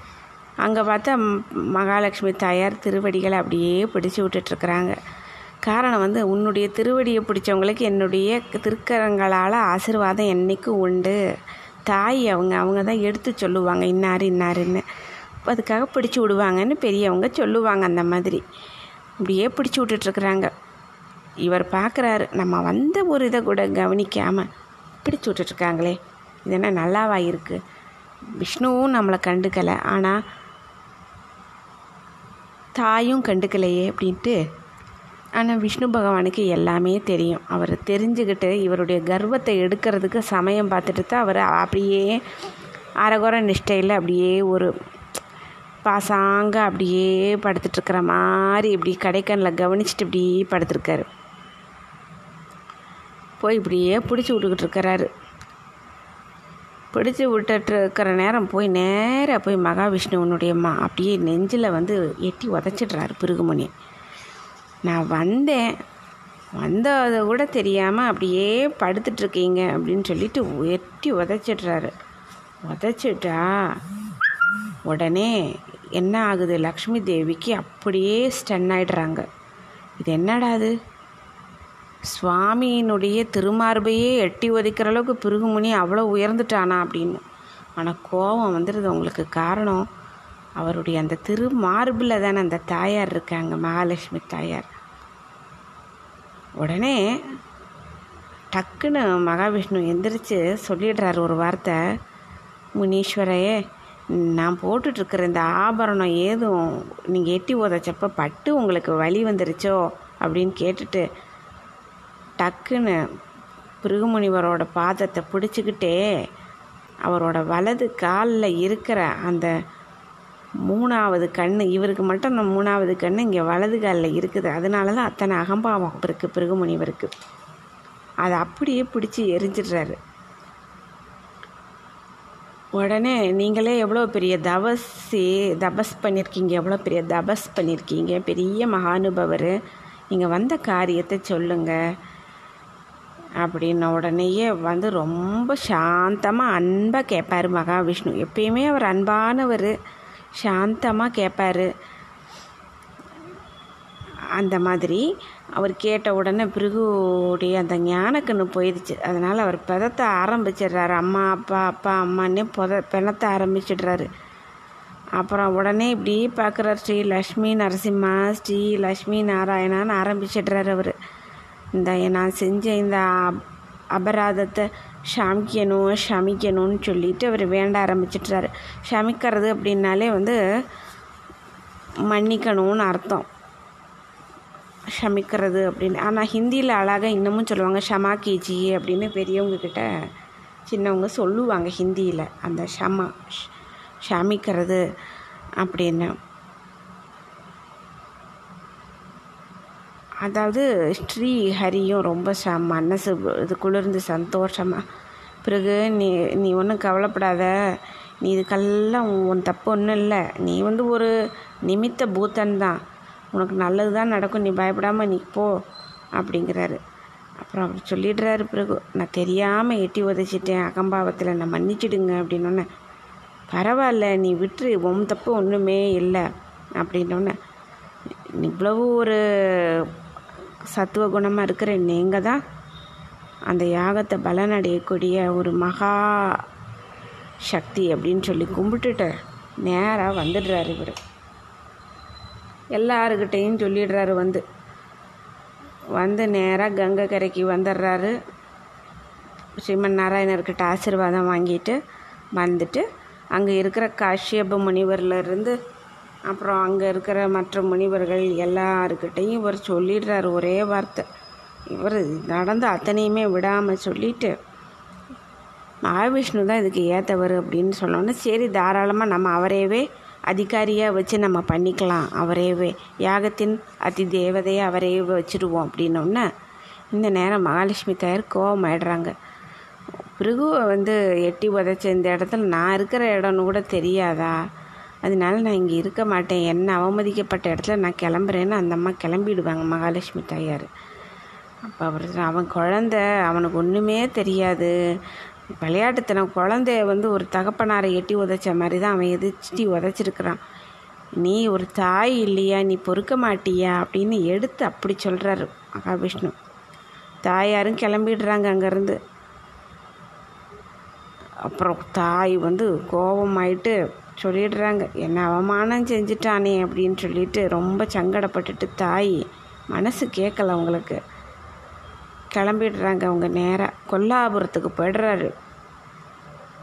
அங்கே பார்த்தா மகாலட்சுமி தாயார் திருவடிகளை அப்படியே பிடிச்சி விட்டுட்ருக்குறாங்க காரணம் வந்து உன்னுடைய திருவடியை பிடிச்சவங்களுக்கு என்னுடைய திருக்கரங்களால் ஆசிர்வாதம் என்றைக்கும் உண்டு. தாய் அவங்க அவங்க தான் எடுத்து சொல்லுவாங்க இன்னார் இன்னாருன்னு. அதுக்காக பிடிச்சி விடுவாங்கன்னு பெரியவங்க சொல்லுவாங்க அந்த மாதிரி. அப்படியே பிடிச்சி விட்டுட்ருக்குறாங்க இவர் பார்க்குறாரு நம்ம வந்த ஒரு இதை கூட கவனிக்காமல் பிடிச்சி விட்டுட்ருக்காங்களே. இது என்ன நல்லாவா இருக்குது விஷ்ணுவும் நம்மளை கண்டுக்கலை. ஆனால் தாயும் கண்டுக்கலையே அப்படின்ட்டு ஆனால் விஷ்ணு பகவானுக்கு எல்லாமே தெரியும். அவர் தெரிஞ்சுக்கிட்டு இவருடைய கர்வத்தை எடுக்கிறதுக்கு சமயம் பார்த்துட்டு தான் அவர் அப்படியே அரகுர நிஷ்டையில் அப்படியே ஒரு பாசாங்க அப்படியே படுத்துட்ருக்கிற மாதிரி இப்படி கடைக்கண்ணில் கவனிச்சுட்டு இப்படி படுத்துருக்காரு. போய் இப்படியே பிடிச்சி விட்டுக்கிட்டு இருக்கிறாரு. பிடிச்சி விட்டுட்டு இருக்கிற நேரம் போய் நேராக போய் மகாவிஷ்ணுவனுடைய அம்மா அப்படியே நெஞ்சில் வந்து எட்டி உதச்சிடுறாரு பிருகுமணி நான் வந்தேன். வந்ததை கூட தெரியாமல் அப்படியே படுத்துட்ருக்கீங்க அப்படின்னு சொல்லிட்டு எட்டி உதச்சிடுறாரு. உதச்சிட்டா உடனே என்ன ஆகுது? லக்ஷ்மி தேவிக்கு அப்படியே ஸ்டன் ஆகிடுறாங்க இது என்னடா அது? சுவாமியினுடைய திருமார்பையே எட்டி ஒதைக்கிற அளவுக்கு பிருகுமுனி அவ்வளோ உயர்ந்துட்டானா அப்படின்னு. ஆனால் கோபம் வந்துடுது உங்களுக்கு காரணம் அவருடைய அந்த திருமார்பில் தானே அந்த தாயார் இருக்காங்க மகாலட்சுமி தாயார். உடனே டக்குன்னு மகாவிஷ்ணு எந்திரிச்சு சொல்லிடுறாரு ஒரு வார்த்தை. முனீஸ்வரையே நான் போட்டுட்ருக்கிற இந்த ஆபரணம் ஏதும் நீங்கள் எட்டி உதச்சப்ப பட்டு உங்களுக்கு வலி வந்துருச்சோ? அப்படின்னு கேட்டுட்டு டக்குன்னு பிருகுமுனிவரோட பாதத்தை பிடிச்சிக்கிட்டே அவரோட வலது காலில் இருக்கிற அந்த மூணாவது கண் இவருக்கு மட்டும் அந்த மூணாவது கண் இங்கே வலது காலில் இருக்குது. அதனால தான் அத்தனை அகம்பாவம் இருக்குது பிருகுமுனிவருக்கு. அதை அப்படியே பிடிச்சி எரிஞ்சிடுறாரு. உடனே நீங்களே எவ்வளோ பெரிய தபஸி தபஸ் பண்ணியிருக்கீங்க எவ்வளோ பெரிய தபஸ் பண்ணியிருக்கீங்க பெரிய மகானுபவர். நீங்கள் வந்த காரியத்தை சொல்லுங்கள் அப்படின்ன உடனேயே வந்து ரொம்ப சாந்தமாக அன்பாக கேட்பார் மகாவிஷ்ணு. எப்பயுமே அவர் அன்பானவர். சாந்தமாக கேட்பார் அந்த மாதிரி அவர் கேட்ட உடனே பிருகுடைய அந்த ஞானக்கண்ணு போயிடுச்சு. அதனால் அவர் பிதத்த ஆரம்பிச்சிடுறாரு. அம்மா அப்பா அப்பா அம்மான்னே புத பிணத்த ஆரம்பிச்சிடுறாரு. அப்புறம் உடனே இப்படி பார்க்குறார் ஸ்ரீ லக்ஷ்மி நரசிம்மா ஸ்ரீ லக்ஷ்மி நாராயணான்னு ஆரம்பிச்சிடுறாரு அவர். இந்த நான் செஞ்ச இந்த அப்- அபராதத்தை ஷமிக்கணும் ஷமிக்கணும்னு சொல்லிட்டு அவர் வேண்ட ஆரம்பிச்சிட்றாரு ஷமிக்கிறது அப்படின்னாலே வந்து மன்னிக்கணும்னு அர்த்தம். ஷமிக்கிறது அப்படின்னு. ஆனால் ஹிந்தியில் அழகாக இன்னமும் சொல்லுவாங்க ஷமா கேஜி அப்படின்னு பெரியவங்க கிட்ட சின்னவங்க சொல்லுவாங்க ஹிந்தியில் அந்த ஷமா ஷமிக்கிறது அப்படின்னு. அதாவது ஸ்ரீ ஹரியும் ரொம்ப ச மனசு இது குளிர்ந்து சந்தோஷமாக பிறகு நீ நீ ஒன்றும் கவலைப்படாத. நீ இதுக்கெல்லாம் உன் தப்பு ஒன்றும் இல்லை. நீ வந்து ஒரு நிமித்த பூத்தன் தான். உனக்கு நல்லது தான் நடக்கும். நீ பயப்படாமல் நீ போ அப்படிங்கிறாரு. அப்புறம் அவர் சொல்லிடுறாரு பிறகு நான் தெரியாமல் எட்டி உதைச்சிட்டேன். அகம்பாவத்தில் நான் மன்னிச்சிடுங்க அப்படின்னோடனே பரவாயில்ல நீ விட்டுரு. உன் தப்பு ஒன்றுமே இல்லை. அப்படின்னோடனே இவ்வளவு ஒரு சத்துவ குணமாக இருக்கிற நீங்கள் தான் அந்த யாகத்தை பலனடையக்கூடிய ஒரு மகா சக்தி அப்படின்னு சொல்லி கும்பிட்டுட்டு நேராக வந்துடுறாரு இவர். எல்லாருக்கிட்டேயும் சொல்லிடுறாரு வந்து. வந்து நேராக கங்கை கரைக்கு வந்துடுறாரு. ஸ்ரீமன் நாராயணர்கிட்ட ஆசீர்வாதம் வாங்கிட்டு வந்துட்டு அங்கே இருக்கிற காஷ்யப முனிவர்ல இருந்து அப்புறம் அங்கே இருக்கிற மற்ற முனிவர்கள் எல்லாருக்கிட்டையும் இவர் சொல்லிடுறாரு ஒரே வார்த்தை. இவர் நடந்த அத்தனையுமே விடாமல் சொல்லிட்டு மகாவிஷ்ணு தான் இதுக்கு ஏற்றவர் அப்படின்னு சொன்னோன்னே சரி தாராளமாக நம்ம அவரையவே அதிகாரியாக வச்சு நம்ம பண்ணிக்கலாம் அவரையவே யாகத்தின் அதி தேவதையை அவரையே வச்சுருவோம் அப்படின்னோடனே இந்த நேரம் மகாலட்சுமி தாயார் கோவமாயிடுறாங்க பிருகுவை வந்து எட்டி உதைச்ச இந்த இடத்துல நான் இருக்கிற இடம்னு கூட தெரியாதா? அதனால நான் இங்கே இருக்க மாட்டேன். என்ன அவமதிக்கப்பட்ட இடத்துல நான் கிளம்புறேன்னு அந்த அம்மா கிளம்பிடுவாங்க மகாலட்சுமி தாயார். அப்போ அவர் அவன் குழந்த அவனுக்கு ஒன்றுமே தெரியாது. விளையாட்டுத்தனம் குழந்தைய வந்து ஒரு தகப்பனாரை எட்டி உதைச்ச மாதிரி தான் அவன் எதிர்த்தி உதைச்சிருக்கிறான். நீ ஒரு தாய் இல்லையா நீ பொறுக்க மாட்டியா அப்படின்னு எடுத்து அப்படி சொல்கிறாரு மகாவிஷ்ணு. தாயாரும் கிளம்பிடுறாங்க அங்கேருந்து. அப்புறம் தாய் வந்து கோபமாயிட்டு சொல்லிடுறாங்க. என்ன அவமானம் செஞ்சிட்டானே அப்படின்னு சொல்லிட்டு ரொம்ப சங்கடப்பட்டுட்டு தாய் மனசு கேட்கல அவங்களுக்கு. கிளம்பிடுறாங்க அவங்க நேராக கொல்லாபுரத்துக்கு போய்டுறாரு.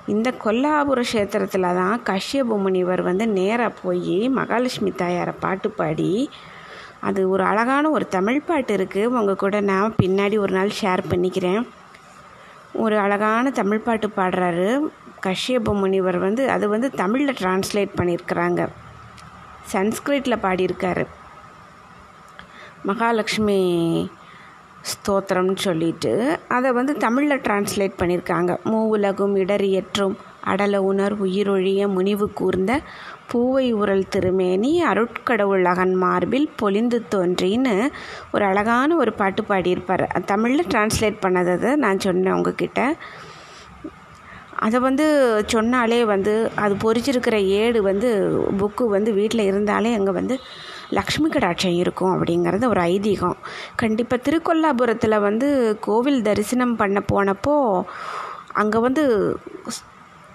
இந்த கொல்லாபுர க்ஷேத்திரத்தில் தான் கஷ்யப முனிவர் வந்து நேராக போய் மகாலட்சுமி தாயாரை பாட்டு பாடி அது ஒரு அழகான ஒரு தமிழ் பாட்டு இருக்குது உங்கள் கூட நான் பின்னாடி ஒரு நாள் ஷேர் பண்ணிக்கிறேன். ஒரு அழகான தமிழ் பாட்டு பாடுறாரு. கஷ்யப முனிவர் வந்து அது வந்து தமிழில் டிரான்ஸ்லேட் பண்ணியிருக்கிறாங்க. சன்ஸ்கிரிட்டில் பாடியிருக்காரு. மகாலட்சுமி ஸ்தோத்திரம்னு சொல்லிட்டு அதை வந்து தமிழில் டிரான்ஸ்லேட் பண்ணியிருக்காங்க. மூவுலகும் இடறியற்றும் அடல உணர் உயிரொழிய முனிவு கூர்ந்த பூவை உரல் திருமேனி அருட்கடவுள் அகன் மார்பில் பொலிந்து தோன்றின்னு ஒரு அழகான ஒரு பாட்டு பாடியிருப்பார். தமிழில் டிரான்ஸ்லேட் பண்ணதை நான் சொன்னேன் உங்ககிட்ட. அதை வந்து சொன்னாலே வந்து அது பொறிச்சிருக்கிற ஏடு வந்து புக்கு வந்து வீட்டில் இருந்தாலே அங்கே வந்து லக்ஷ்மி கடாட்சம் இருக்கும் அப்படிங்கிறது ஒரு ஐதீகம். கண்டிப்பாக திருக்கொல்லாபுரத்தில் வந்து கோவில் தரிசனம் பண்ண போனப்போ அங்கே வந்து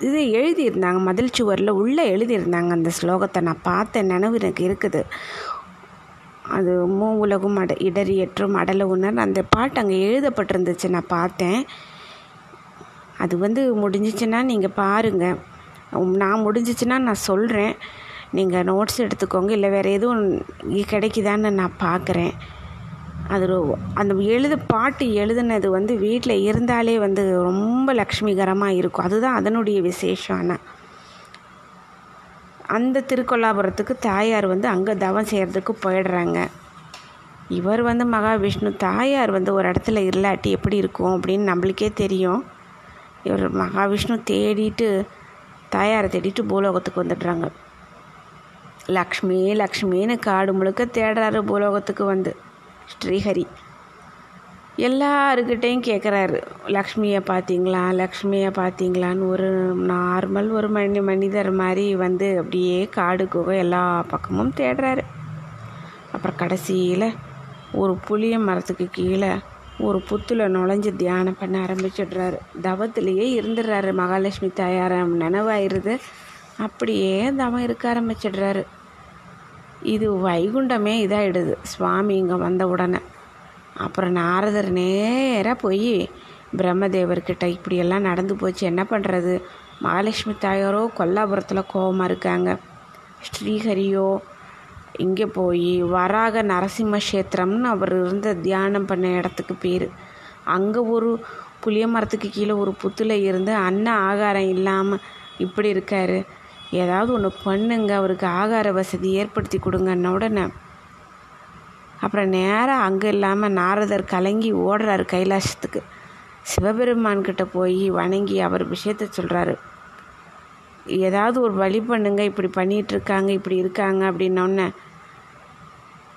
இது எழுதியிருந்தாங்க மதில் சுவரில் உள்ளே எழுதியிருந்தாங்க அந்த ஸ்லோகத்தை. நான் பார்த்த நினைவு எனக்கு இருக்குது. அது மூ உலகும் அட இடறியற்றும் அடல உணர். அந்த பாட்டு அங்கே எழுதப்பட்டிருந்துச்சு நான் பார்த்தேன். அது வந்து முடிஞ்சிச்சுன்னா நீங்கள் பாருங்கள் நான் முடிஞ்சிச்சுன்னா நான் சொல்கிறேன் நீங்கள் நோட்ஸ் எடுத்துக்கோங்க. இல்லை வேறு எதுவும் கிடைக்குதான்னு நான் பார்க்குறேன் அது அந்த எழுத பாட்டு எழுதுனது வந்து வீட்டில் இருந்தாலே வந்து ரொம்ப லக்ஷ்மிகரமாக இருக்கும். அதுதான் அதனுடைய விசேஷம் ஆனால் அந்த திருக்கொல்லாபுரத்துக்கு தாயார் வந்து அங்கே தவம் செய்கிறதுக்கு போயிடுறாங்க. இவர் வந்து மகாவிஷ்ணு தாயார் வந்து ஒரு இடத்துல இல்லாட்டி எப்படி இருக்கும் அப்படின்னு நம்மளுக்கே தெரியும். இவர் மகாவிஷ்ணு தேடிட்டு தாயாரை தேடிட்டு பூலோகத்துக்கு வந்துடுறாங்க. லக்ஷ்மி லக்ஷ்மின்னு காடு முழுக்க தேடுறாரு பூலோகத்துக்கு வந்து. ஸ்ரீஹரி. எல்லாருக்கிட்டேயும் கேட்குறாரு லக்ஷ்மியை பார்த்தீங்களா லக்ஷ்மியை பார்த்தீங்களான்னு ஒரு நார்மல் ஒரு மனி மனிதர் மாதிரி வந்து அப்படியே காடு குகை எல்லா பக்கமும் தேடுறாரு. அப்புறம் கடைசியில் ஒரு புளிய மரத்துக்கு கீழே ஒரு புத்தில் நுழைஞ்சு தியானம் பண்ண ஆரம்பிச்சிடுறாரு. தவத்திலேயே இருந்துடுறாரு மகாலட்சுமி தாயாரம் நினைவாயிருது. அப்படியே தவம் இருக்க ஆரம்பிச்சிடுறாரு. இது வைகுண்டமே இதாகிடுது சுவாமி இங்கே வந்த உடனே. அப்புறம் நாரதர் நேராக போய் பிரம்மதேவர்கிட்ட இப்படியெல்லாம் நடந்து போச்சு என்ன பண்ணுறது மகாலட்சுமி தாயாரோ கொல்லாபுரத்தில் கோபமாக இருக்காங்க. ஸ்ரீஹரியோ இங்கே போய் வராக நரசிம்ம கஷேத்திரம்னு அவர் இருந்த தியானம் பண்ண இடத்துக்கு பேர். அங்கே ஒரு புளிய மரத்துக்கு கீழே ஒரு புத்தில் இருந்து அன்ன ஆகாரம் இல்லாமல் இப்படி இருக்கார். ஏதாவது ஒன்று பண்ணுங்க அவருக்கு ஆகார வசதி ஏற்படுத்தி கொடுங்கன்ன உடனே அப்புறம் நேராக அங்கே இல்லாமல் நாரதர் கலங்கி ஓடுறாரு கைலாசத்துக்கு. சிவபெருமான்கிட்ட போய் வணங்கி அவர் விஷயத்த சொல்கிறாரு ஏதாவது ஒரு வழி பண்ணுங்க இப்படி பண்ணிகிட்டு இருக்காங்க இப்படி இருக்காங்க அப்படின்னோடனே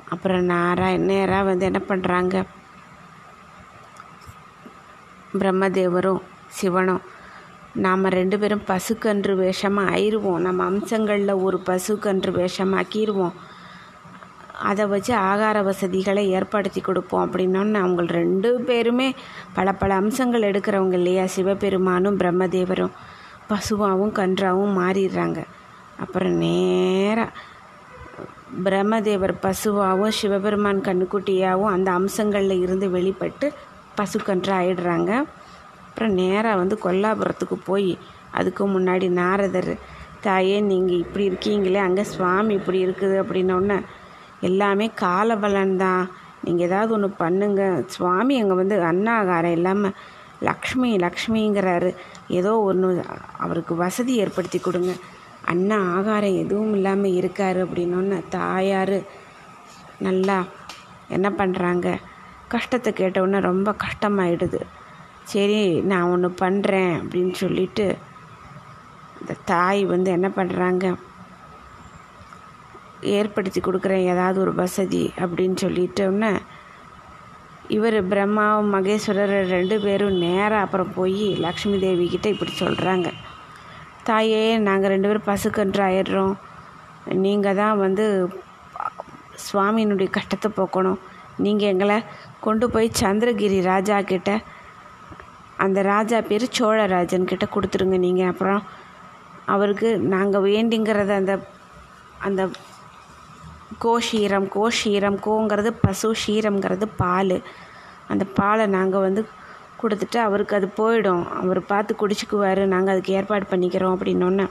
அப்புறம் நாரா நேராக வந்து என்ன பண்ணுறாங்க பிரம்மதேவரும் சிவனும் நாம் ரெண்டு பேரும் பசுக்கன்று வேஷமாக ஆயிடுவோம் நம்ம அம்சங்களில் ஒரு பசுக்கன்று வேஷமாக்கிடுவோம் அதை வச்சு ஆகார வசதிகளை ஏற்படுத்தி கொடுப்போம் அப்படின்னோன்னு அவங்க ரெண்டு பேருமே பல பல அம்சங்கள் எடுக்கிறவங்க இல்லையா? சிவபெருமானும் பிரம்மதேவரும். பசுவாகவும் கன்றாவும் மாறிடுறாங்க. அப்புறம் நேராக பிரம்மதேவர் பசுவாகவும் சிவபெருமான் கண்ணுக்குட்டியாகவும் அந்த அம்சங்களில் இருந்து வெளிப்பட்டு பசுக்கன்று ஆயிடுறாங்க. அப்புறம் நேராக வந்து கொல்லாபுரத்துக்கு போய் அதுக்கு முன்னாடி நாரதர் தாயே நீங்கள் இப்படி இருக்கீங்களே அங்கே சுவாமி இப்படி இருக்குது அப்படின்னோடனே எல்லாமே காலபலன் தான். நீங்கள் ஏதாவது ஒன்று பண்ணுங்க. சுவாமி அங்கே வந்து அன்னாகாரம் இல்லாமல் லக்ஷ்மி லக்ஷ்மிங்கிறாரு. ஏதோ ஒன்று அவருக்கு வசதி ஏற்படுத்தி கொடுங்க. அண்ணா ஆகாரம் எதுவும் இல்லாமல் இருக்காரு அப்படின்னோன்னு தாயார் நல்லா என்ன பண்ணுறாங்க கஷ்டத்தை கேட்டவுடனே ரொம்ப கஷ்டமாயிடுது. சரி நான் ஒன்று பண்ணுறேன் அப்படின்னு சொல்லிட்டு இந்த தாய் வந்து என்ன பண்ணுறாங்க ஏற்படுத்தி கொடுக்குறேன் ஏதாவது ஒரு வசதி அப்படின்னு சொல்லிட்டோன்னே இவர் பிரம்மாவும் மகேஸ்வரர் ரெண்டு பேரும் நேராக அப்புறம் போய் லக்ஷ்மி தேவி இப்படி சொல்கிறாங்க தாயே நாங்கள் ரெண்டு பேரும் பசுக்கன்று ஆயிடுறோம். நீங்கள் தான் வந்து சுவாமியினுடைய கஷ்டத்தை போக்கணும். நீங்கள் எங்களை கொண்டு போய் சந்திரகிரி ராஜா கிட்ட அந்த ராஜா பேர் சோழராஜன் கிட்ட கொடுத்துருங்க நீங்கள் அப்புறம் அவருக்கு நாங்கள் வேண்டிங்கிறத அந்த அந்த கோஷீரம் கோஷீரம் கோங்கிறது பசு ஷீரம்ங்கிறது பால். அந்த பாலை நாங்கள் வந்து கொடுத்துட்டு அவருக்கு அது போயிடும். அவர் பார்த்து குடிச்சுக்குவார். நாங்கள் அதுக்கு ஏற்பாடு பண்ணிக்கிறோம் அப்படின்னோன்னே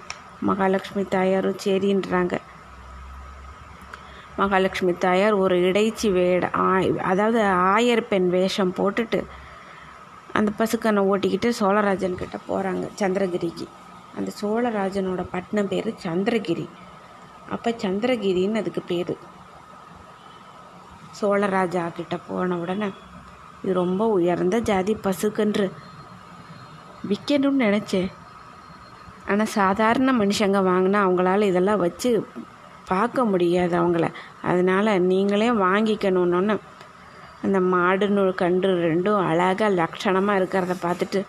மகாலட்சுமி தாயாரும் சரின்றாங்க. மகாலட்சுமி தாயார் ஒரு இடைச்சி வேட அதாவது ஆயர் பெண் வேஷம் போட்டுட்டு அந்த பசுக்கனை ஓட்டிக்கிட்டு சோழராஜன் கிட்ட போகிறாங்க சந்திரகிரிக்கு. அந்த சோழராஜனோட பட்டினம் பேர் சந்திரகிரி. அப்போ சந்திரகிரின்னு அதுக்கு பேர். சோழராஜா கிட்ட போன உடனே இது ரொம்ப உயர்ந்த ஜாதி பசுக்கன்று. விற்கணும்னு நினச்சேன் ஆனால் சாதாரண மனுஷங்க வாங்கினா அவங்களால இதெல்லாம் வச்சு பார்க்க முடியாது அவங்கள. அதனால் நீங்களே வாங்கிக்கணும்னு அந்த மாடுன்னு கன்று ரெண்டும் அழகாக லட்சணமாக இருக்கிறத பார்த்துட்டு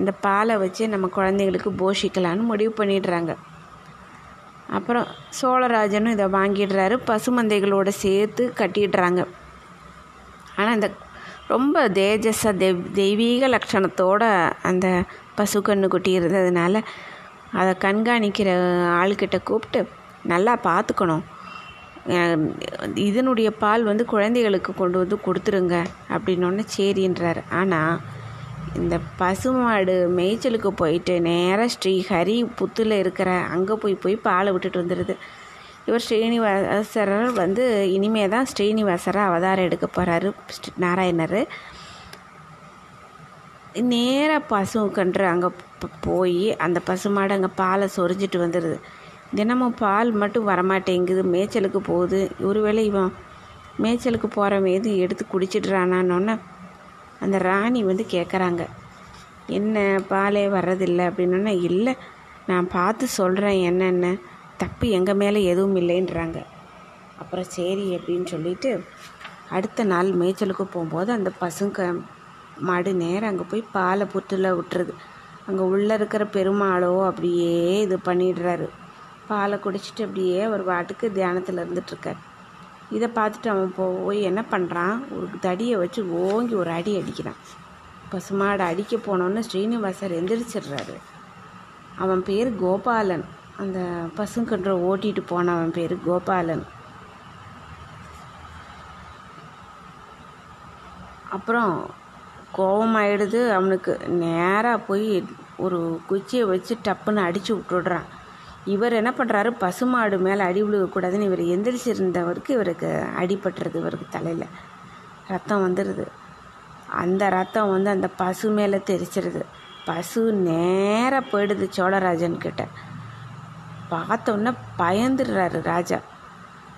இந்த பாலை வச்சு நம்ம குழந்தைங்களுக்கு போஷிக்கலான்னு முடிவு பண்ணிடுறாங்க. அப்புறம் சோழராஜனும் இதை வாங்கிடுறாரு. பசுமந்தைகளோடு சேர்த்து கட்டிடுறாங்க. ஆனால் இந்த ரொம்ப தேஜஸாக தெவ் தெய்வீக லட்சணத்தோடு அந்த பசு கண்ணு குட்டி இருந்ததுனால அதை கண்காணிக்கிற ஆள்கிட்ட கூப்பிட்டு நல்லா பார்த்துக்கணும் இதனுடைய பால் வந்து குழந்தைகளுக்கு கொண்டு வந்து கொடுத்துருங்க. அப்படின்னோடனே சரின்றார். ஆனால் இந்த பசுமாடு மேய்ச்சலுக்கு போயிட்டு நேராக ஸ்ரீஹரி புத்தில் இருக்கிற அங்கே போய் போய் பாலை விட்டுட்டு வந்துடுது இவர் ஸ்ரீனிவாசரர் வந்து இனிமே தான் ஸ்ரீனிவாசராக அவதாரம் எடுக்க போகிறாரு நாராயணர். நேராக பசு கன்று அங்கே போய் அந்த பசுமாடு அங்கே பாலை சொரிஞ்சிட்டு வந்துடுது தினமும் பால் மட்டும் வரமாட்டேங்குது மேய்ச்சலுக்கு போகுது. ஒருவேளை இவன் மேய்ச்சலுக்கு போகிறவன் மீது எடுத்து குடிச்சிடுறானான்னொன்னே அந்த ராணி வந்து கேட்குறாங்க என்ன பாலே வர்றதில்லை? அப்படின்னோன்னா இல்லை நான் பார்த்து சொல்கிறேன் என்னென்ன. தப்பு எங்கள் மேலே எதுவும் இல்லைன்றாங்க. அப்புறம் சரி அப்படின்னு சொல்லிட்டு அடுத்த நாள் மேய்ச்சலுக்கு போகும்போது அந்த பசுங்க மாடு நேரம் அங்கே போய் பாலை புற்றில் விட்டுருது. அங்கே உள்ளே இருக்கிற பெருமாளோ அப்படியே இது பண்ணிடுறாரு. பாலை குடிச்சிட்டு அப்படியே ஒரு வாட்டுக்கு தியானத்தில் இருந்துட்டுருக்கார் இதை பார்த்துட்டு அவன் போய் என்ன பண்ணுறான் ஒரு தடியை வச்சு ஓங்கி ஒரு அடி அடிக்கிறான். பசுமாடை அடிக்க போனோன்னு ஸ்ரீனிவாசர் எந்திரிச்சிடுறாரு. அவன் பேர் கோபாலன். அந்த பசுங்கன்ற ஓட்டிட்டு போனவன் பேர் கோபாலன். அப்புறம் கோபமாயிடுது அவனுக்கு நேராக போய் ஒரு குச்சியை வச்சு டப்புன்னு அடித்து விட்டுடுறான். இவர் என்ன பண்ணுறாரு பசுமாடு மேலே அடி விழுகக்கூடாதுன்னு இவர் எந்திரிச்சிருந்தவருக்கு இவருக்கு அடிபட்டுறது இவருக்கு தலையில். ரத்தம் வந்துடுது அந்த ரத்தம் வந்து அந்த பசு மேலே தெரிச்சிருது. பசு நேராக போயிடுது சோழராஜன் கிட்ட. பார்த்தோன்னே பயந்துடுறாரு ராஜா.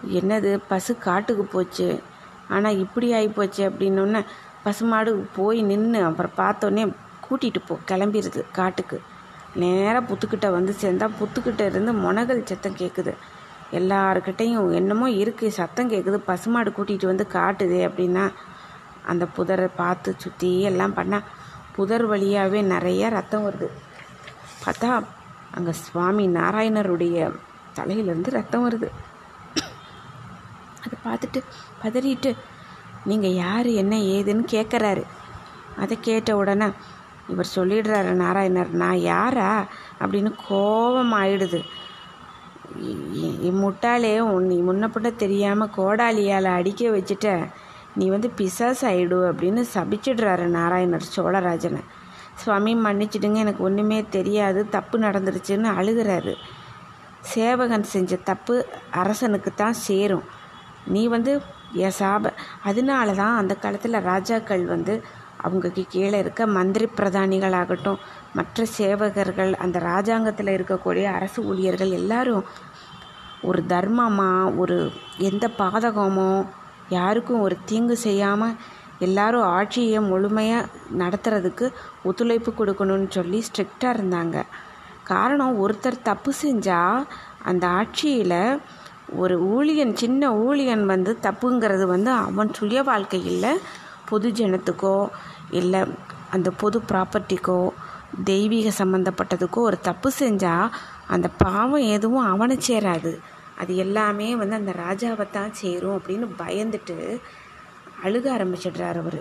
என்னது பசு காட்டுக்கு போச்சு? ஆனால் இப்படி ஆகிப்போச்சு அப்படின்னோடனே பசுமாடு போய் நின்று அப்புறம் பார்த்தோன்னே கூட்டிகிட்டு போ கிளம்பிடுது காட்டுக்கு. நேராக புத்துக்கிட்ட வந்து சேர்ந்தா புத்துக்கிட்ட இருந்து முனகல் சத்தம் கேட்குது எல்லாருக்கிட்டையும் என்னமோ இருக்குது சத்தம் கேட்குது பசுமாடு கூட்டிகிட்டு வந்து காட்டுதே அப்படின்னா அந்த புதரை பார்த்து சுற்றி எல்லாம் பண்ணால் புதர் வழியாகவே நிறைய ரத்தம் வருது. பார்த்தா அங்கே சுவாமி நாராயணருடைய தலையிலேருந்து ரத்தம் வருது. அதை பார்த்துட்டு பதறிட்டு நீங்கள் யார்? என்ன ஏதுன்னு கேட்குறாரு அதை கேட்ட உடனே இவர் சொல்லிடுறாரு நாராயணர் நான் யாரா? அப்படின்னு கோபம் ஆயிடுது முட்டாளே நீ முன்ன பின்ன தெரியாமல் கோடாலியால் அடிக்க வச்சுட்ட. நீ வந்து பிசாஸ் ஆயிடு அப்படின்னு சபிச்சிடுறாரு நாராயணர் சோழராஜனை. சுவாமி மன்னிச்சிடுங்க எனக்கு ஒன்றுமே தெரியாது. தப்பு நடந்துருச்சுன்னு அழுகிறாரு. சேவகன் செஞ்ச தப்பு அரசனுக்கு தான் சேரும். நீ வந்து என் சாப அதனால தான் அந்த காலத்தில் ராஜாக்கள் வந்து அவங்களுக்கு கீழே இருக்க மந்திரி பிரதானிகளாகட்டும் மற்ற சேவகர்கள் அந்த ராஜாங்கத்தில் இருக்கக்கூடிய அரசு ஊழியர்கள் எல்லாரும் ஒரு தர்மமாக ஒரு எந்த பாதகமோ யாருக்கும் ஒரு தீங்கு செய்யாமல் எல்லாரும் ஆட்சியை முழுமையாக நடத்துறதுக்கு ஒத்துழைப்பு கொடுக்கணும்னு சொல்லி ஸ்ட்ரிக்டாக இருந்தாங்க. காரணம் ஒருத்தர் தப்பு செஞ்சால் அந்த ஆட்சியில் ஒரு ஊழியன் சின்ன ஊழியன் வந்து தப்புங்கிறது வந்து அவன் சுய வாழ்க்கையில் பொது ஜனத்துக்கோ இல்லை அந்த பொது ப்ராப்பர்ட்டிக்கோ தெய்வீக சம்மந்தப்பட்டதுக்கோ ஒரு தப்பு செஞ்சால் அந்த பாவம் எதுவும் அவனை சேராது. அது எல்லாமே வந்து அந்த ராஜாவை தான் சேரும் அப்படின்னு பயந்துட்டு அழுக ஆரம்பிச்சிடுறார் அவர்.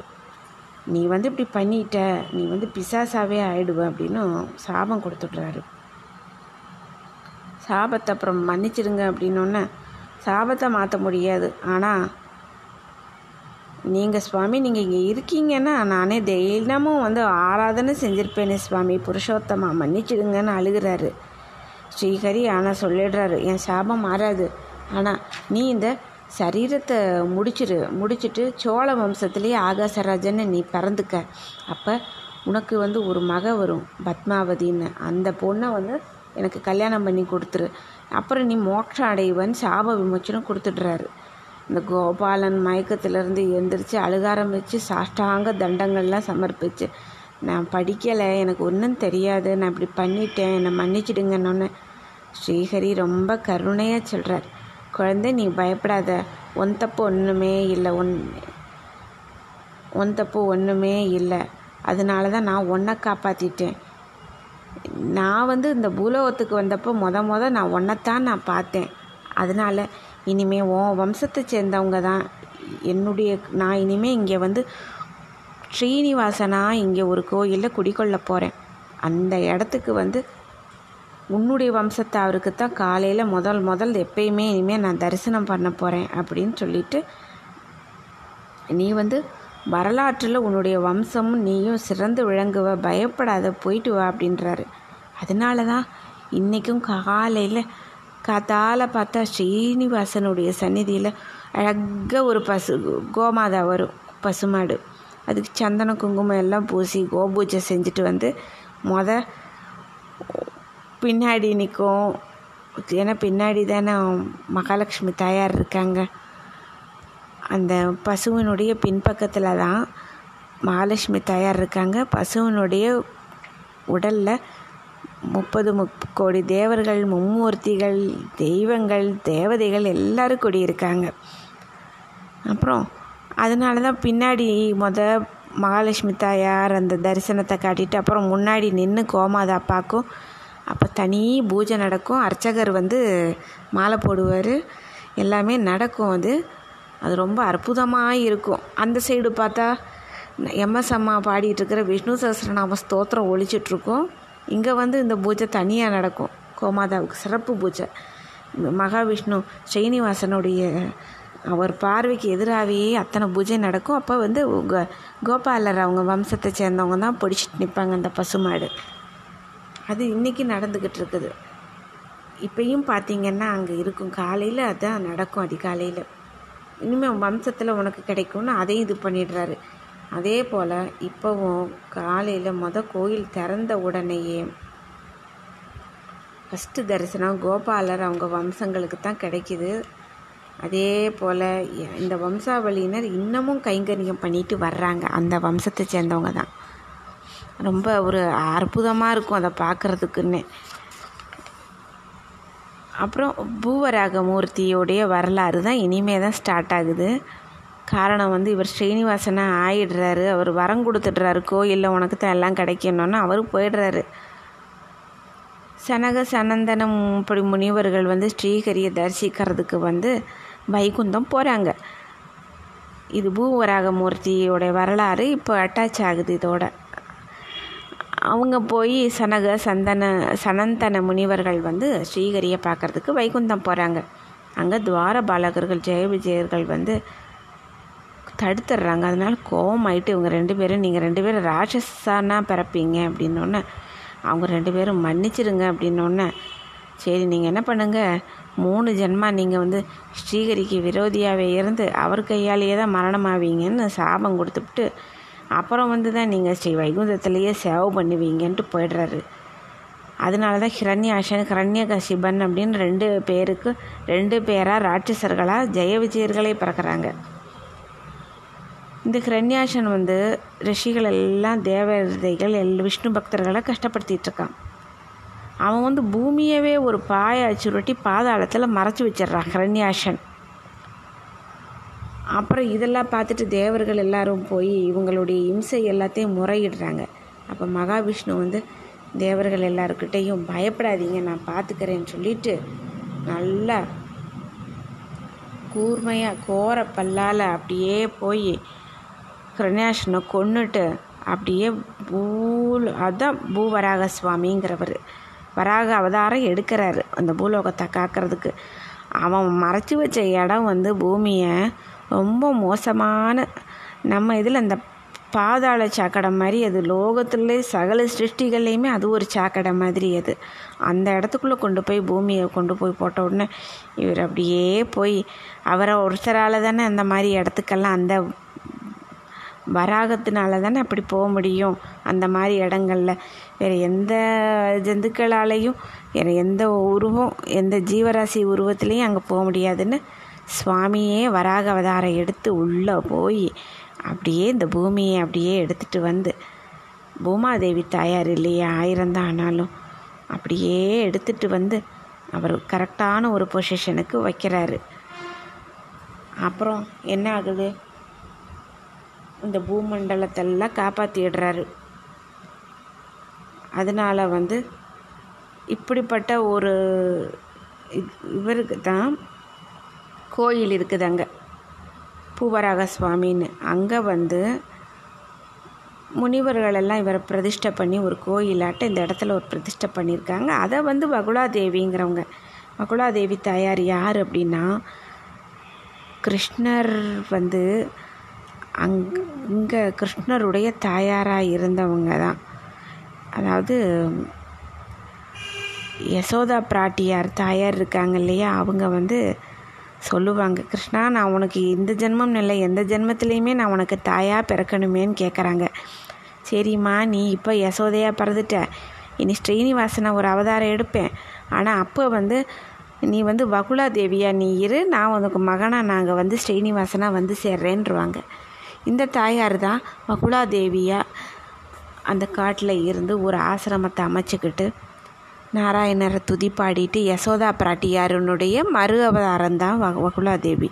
நீ வந்து இப்படி பண்ணிட்ட நீ வந்து பிசாசாவே ஆயிடுவ அப்படின்னு சாபம் கொடுத்துட்றாரு. சாபத்தை அப்புறம் மன்னிச்சிடுங்க அப்படின்னோடனே சாபத்தை மாற்ற முடியாது. ஆனால் நீங்கள் சுவாமி நீங்கள் இங்கே இருக்கீங்கன்னா நானே தினமும் வந்து ஆராதனை செஞ்சுருப்பேனே சுவாமி. புருஷோத்தமா மன்னிச்சிடுங்கன்னு அழுகிறாரு. ஸ்ரீஹரி ஆனால் சொல்லிடுறாரு என் சாபம் மாறாது. ஆனால் நீ இந்த சரீரத்தை முடிச்சிரு முடிச்சுட்டு சோழ வம்சத்துலேயே ஆகாசராஜன்னு நீ பிறந்துக்க. அப்போ உனக்கு வந்து ஒரு மக வரும் பத்மாவதின்னு. அந்த பொண்ணை வந்து எனக்கு கல்யாணம் பண்ணி கொடுத்துரு. அப்புறம் நீ மோட்சம் அடைவன் சாப விமோச்சனம் கொடுத்துடுறாரு. இந்த கோபாலன் மயக்கத்திலிருந்து எந்திரிச்சு அழுக ஆரம்பித்து சாஷ்டாங்க தண்டங்கள்லாம் சமர்ப்பிச்சு நான் படிக்கலை எனக்கு ஒன்றும் தெரியாது நான் இப்படி பண்ணிட்டேன் என்னை மன்னிச்சிடுங்கன்னொன்னே ஸ்ரீஹரி ரொம்ப கருணையாக சொல்கிறார் குழந்தை நீ பயப்படாத ஒன் தப்பு ஒன்றுமே இல்லை ஒன் ஒன் தப்பு ஒன்றுமே இல்லை. அதனால தான் நான் ஒன்றை காப்பாற்றிட்டேன் நான் வந்து இந்த பூலோகத்துக்கு வந்தப்போ மொத மொத நான் ஒன்றைத்தான் நான் பார்த்தேன். அதனால் இனிமே உன் வம்சத்தை சேர்ந்தவங்க தான். என்னுடைய நான் இனிமேல் இங்கே வந்து ஸ்ரீனிவாசனா இங்கே ஒரு கோயிலில் குடிக்கொள்ள போகிறேன் அந்த இடத்துக்கு வந்து உன்னுடைய வம்சத்தை அவருக்கு தான் காலையில் முதல் முதல் எப்பயுமே இனிமேல் நான் தரிசனம் பண்ண போகிறேன் அப்படின்னு சொல்லிட்டு நீ வந்து வரலாற்றில் உன்னுடைய வம்சமும் நீயும் சிறந்து விளங்குவ பயப்படாத போயிட்டு வா அப்படின்றாரு. அதனால தான் இன்றைக்கும் காலையில் காத்தால பார்த்தா ஸ்ரீனிவாசனுடைய சந்நிதியில் அழகாக ஒரு பசு கோமாதா வரும் பசுமாடு. அதுக்கு சந்தன குங்குமம் எல்லாம் பூசி கோபூஜை செஞ்சுட்டு வந்து மொத பின்னாடி நிற்கும் ஏன்னா பின்னாடி தானே மகாலட்சுமி தாயார் இருக்காங்க. அந்த பசுவினுடைய பின்பக்கத்தில் தான் மகாலட்சுமி தாயார் இருக்காங்க. பசுவினுடைய உடலில் முப்பது கோடி தேவர்கள் மும்மூர்த்திகள் தெய்வங்கள் தேவதைகள் எல்லோரும் குடியிருக்காங்க. அப்புறம் அதனால தான் பின்னாடி மொத மகாலட்சுமி தாயார் அந்த தரிசனத்தை காட்டிட்டு அப்புறம் முன்னாடி நின்று கோமாதா பார்க்கும். அப்போ தனி பூஜை நடக்கும். அர்ச்சகர் வந்து மாலை போடுவார். எல்லாமே நடக்கும் அது. அது ரொம்ப அற்புதமாக இருக்கும். அந்த சைடு பார்த்தா எம்எஸ் அம்மா பாடிட்டு இருக்கிற விஷ்ணு சஹஸ்ரநாம ஸ்தோத்திரம் ஒழிச்சிட்ருக்கோம் இங்கே வந்து இந்த பூஜை தனியாக நடக்கும். கோமாதாவுக்கு சிறப்பு பூஜை. மகாவிஷ்ணு ஸ்ரீனிவாசனுடைய அவர் பார்வைக்கு எதிராகவே அத்தனை பூஜை நடக்கும். அப்போ வந்து கோ கோபாலர் அவங்க வம்சத்தை சேர்ந்தவங்க தான் பிடிச்சிட்டு நிற்பாங்க அந்த பசுமாடு அது இன்றைக்கி நடந்துக்கிட்டு இருக்குது. இப்பையும் பார்த்திங்கன்னா அங்கே இருக்கும். காலையில் அதான் நடக்கும். அதிகாலையில். இனிமேல் வம்சத்தில் உனக்கு கிடைக்கும்னு அதையும் இது பண்ணிடுறாரு. அதே போல் இப்போவும் காலையில் மொதல் கோயில் திறந்த உடனேயே ஃபஸ்ட்டு தரிசனம் கோபாலர் அவங்க வம்சங்களுக்கு தான் கிடைக்கிது. அதே போல் இந்த வம்சாவளியினர் இன்னமும் கைங்கரியம் பண்ணிட்டு வர்றாங்க. அந்த வம்சத்தை சேர்ந்தவங்க தான். ரொம்ப ஒரு அற்புதமாக இருக்கும் அதை பார்க்குறதுக்குன்னு. அப்புறம் பூவராக மூர்த்தியோடைய வரலாறு தான் இனிமே தான் ஸ்டார்ட் ஆகுது. காரணம் வந்து இவர் ஸ்ரீனிவாசனாக ஆயிடுறாரு. அவர் வரம் கொடுத்துட்றாரு. கோயிலில் உனக்கு தான் எல்லாம் கிடைக்கணும்னு அவர் போயிடுறாரு. சனக சனந்தனம் இப்படி முனிவர்கள் வந்து ஸ்ரீஹரியை தரிசிக்கிறதுக்கு வந்து வைகுந்தம் போகிறாங்க இது பூவராக மூர்த்தியோடைய வரலாறு இப்போ அட்டாச் ஆகுது இதோட. அவங்க போய் சனக சந்தன சனந்தன முனிவர்கள் வந்து ஸ்ரீகரியை பார்க்குறதுக்கு வைகுந்தம் போகிறாங்க அங்கே துவார பாலகர்கள் ஜெய விஜயர்கள் வந்து தடுத்துடுறாங்க. அதனால கோவமாயிட்டு இவங்க ரெண்டு பேரும் நீங்கள் ரெண்டு பேரும் ராட்சஸானா பிறப்பீங்க அப்படின்னோடனே அவங்க ரெண்டு பேரும் மன்னிச்சிடுங்க அப்படின்னோடனே சரி நீங்கள் என்ன பண்ணுங்கள் மூணு ஜென்மா நீங்கள் வந்து ஸ்ரீகரிக்கு விரோதியாகவே இருந்து அவர் கையாலேயே தான் மரணமாவீங்கன்னு சாபம் கொடுத்துவிட்டு அப்புறம் வந்து தான் நீங்கள் ஸ்ரீ வைகுந்தத்துலேயே சேவை பண்ணுவீங்கன்ட்டு போயிடுறாரு. அதனால தான் ஹிரண்யாஷன் ஹிரண்யகசிபன் அப்படின்னு ரெண்டு பேருக்கு ரெண்டு பேராக ராட்சசர்களாக ஜெய விஜயர்களே பிறக்கிறாங்க. இந்த ஹிரண்யாஷன் வந்து ரிஷிகள் எல்லாம் தேவதைகள் எல் விஷ்ணு பக்தர்களை கஷ்டப்படுத்திட்டு இருக்கான். அவன் வந்து பூமியவே ஒரு பாய சுருட்டி பாதாளத்தில் மறைச்சி வச்சிடுறான் ஹிரண்யாஷன் அப்புறம் இதெல்லாம் பார்த்துட்டு தேவர்கள் எல்லாரும் போய் இவங்களுடைய இம்சை எல்லாத்தையும் முறையிடுறாங்க. அப்போ மகாவிஷ்ணு வந்து தேவர்கள் எல்லாருக்கிட்டேயும் பயப்படாதீங்க நான் பார்த்துக்கிறேன்னு சொல்லிட்டு நல்லா கூர்மையாக கோர பல்லால் அப்படியே போய் கிருணாசனை கொன்னுட்டு அப்படியே பூல் அதான் பூவராக சுவாமிங்கிறவர் வராக அவதாரம் எடுக்கிறாரு அந்த பூலோகத்தை காக்கிறதுக்கு. அவன் மறைச்சி வச்ச இடம் வந்து பூமியை ரொம்ப மோசமான நம்ம இதில் அந்த பாதாள சாக்கடை மாதிரி அது லோகத்துலேயே சகல சிருஷ்டிகள்லேயுமே அது ஒரு சாக்கடை மாதிரி அது. அந்த இடத்துக்குள்ளே கொண்டு போய் பூமியை கொண்டு போய் போட்ட உடனே இவர் அப்படியே போய் அவரை ஒருத்தரால் தானே அந்த மாதிரி இடத்துக்கெல்லாம் அந்த வராகத்தினால தானே அப்படி போக முடியும். அந்த மாதிரி இடங்களில் வேறு எந்த ஜந்துக்களாலேயும் வேறு எந்த உருவம் எந்த ஜீவராசி உருவத்துலேயும் அங்கே போக முடியாதுன்னு சுவாமியே வராக அவதாரம் எடுத்து உள்ளே போய் அப்படியே இந்த பூமியை அப்படியே எடுத்துகிட்டு வந்து பூமாதேவி தாயார் இல்லையா? ஆயிரம் தான் ஆனாலும் அப்படியே எடுத்துகிட்டு வந்து அவர் கரெக்டான ஒரு பொசிஷனுக்கு வைக்கிறாரு. அப்புறம் என்ன ஆகுது? இந்த பூமண்டலத்தெல்லாம் காப்பாற்றிடுறாரு அதனால் வந்து இப்படிப்பட்ட ஒரு இவருக்கு தான் கோயில் இருக்குது அங்கே. பூவராக சுவாமின்னு. அங்கே வந்து முனிவர்களெல்லாம் இவரை பிரதிஷ்டை பண்ணி ஒரு கோயிலாட்ட இந்த இடத்துல ஒரு பிரதிஷ்டை பண்ணியிருக்காங்க. அதை வந்து வகுலாதேவிங்கிறவங்க வகுலாதேவி தாயார் யார் அப்படின்னா கிருஷ்ணர் வந்து அங் இங்கே கிருஷ்ணருடைய தாயாராக இருந்தவங்க தான் அதாவது யசோதா பிராட்டியார் தாயார் இருக்காங்க இல்லையா அவங்க வந்து சொல்லுவாங்க கிருஷ்ணா நான் உனக்கு இந்த ஜென்மம் இல்லை எந்த ஜென்மத்துலேயுமே நான் உனக்கு தாயாக பிறக்கணுமேன்னு கேட்குறாங்க சரிம்மா நீ இப்போ யசோதையாக பிறந்துட்ட. இனி ஸ்ரீனிவாசனை ஒரு அவதாரம் எடுப்பேன். ஆனால் அப்போ வந்து நீ வந்து வகுலா தேவியா நீ இரு நான் உனக்கு மகனாக நாங்கள் வந்து ஸ்ரீனிவாசனாக வந்து சேர்றேன்ருவாங்க இந்த தாயார் தான் மகுலாதேவியாக அந்த காட்டில் இருந்து ஒரு ஆசிரமத்தை அமைச்சுக்கிட்டு நாராயணரை துதி பாடிட்டு யசோதா பிராட்டியாருனுடைய மறு அவதாரம் தான் வ வகுலா தேவி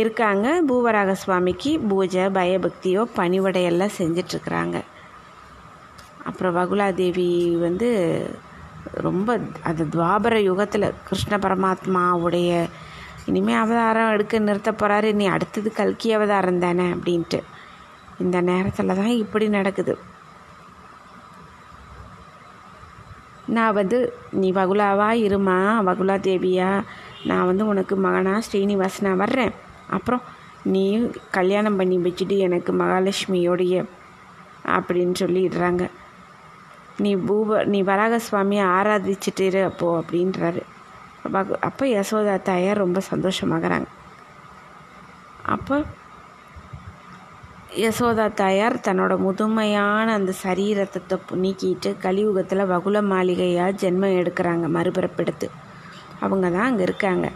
இருக்காங்க. பூவராக சுவாமிக்கு பூஜை பயபக்தியோ பணிவடையெல்லாம் செஞ்சிட்ருக்குறாங்க. அப்புறம் வகுலாதேவி வந்து ரொம்ப அது துவாபர யுகத்தில் கிருஷ்ண பரமாத்மாவுடைய இனிமேல் அவதாரம் எடுக்க நிறுத்த போகிறாரு நீ அடுத்தது கல்கி அவதாரம் தானே அப்படின்ட்டு. இந்த நேரத்தில் தான் இப்படி நடக்குது. நான் வந்து நீ வகுலாவா? இருமா? வகுலா தேவியா? நான் வந்து உனக்கு மகனா? ஸ்ரீனிவாசனா? வர்றேன். அப்புறம் நீ கல்யாணம் பண்ணி வச்சுட்டு எனக்கு மகாலட்சுமியோடைய அப்படின்னு சொல்லிடுறாங்க. நீ பூப நீ வராக சுவாமியை ஆராதிச்சுட்டு இரு அப்போ அப்படின்றாரு. பகு அப்போ யசோதா தாயார் ரொம்ப சந்தோஷமாகறாங்க. அப்போ யசோதா தாயார் தன்னோட முதுமையான அந்த சரீரத்தை நீக்கிட்டு கலியுகத்தில் வகுல மாளிகையாக ஜென்மம் எடுக்கிறாங்க மறுபிறப்பெடுத்து. அவங்க தான் அங்கே இருக்காங்க.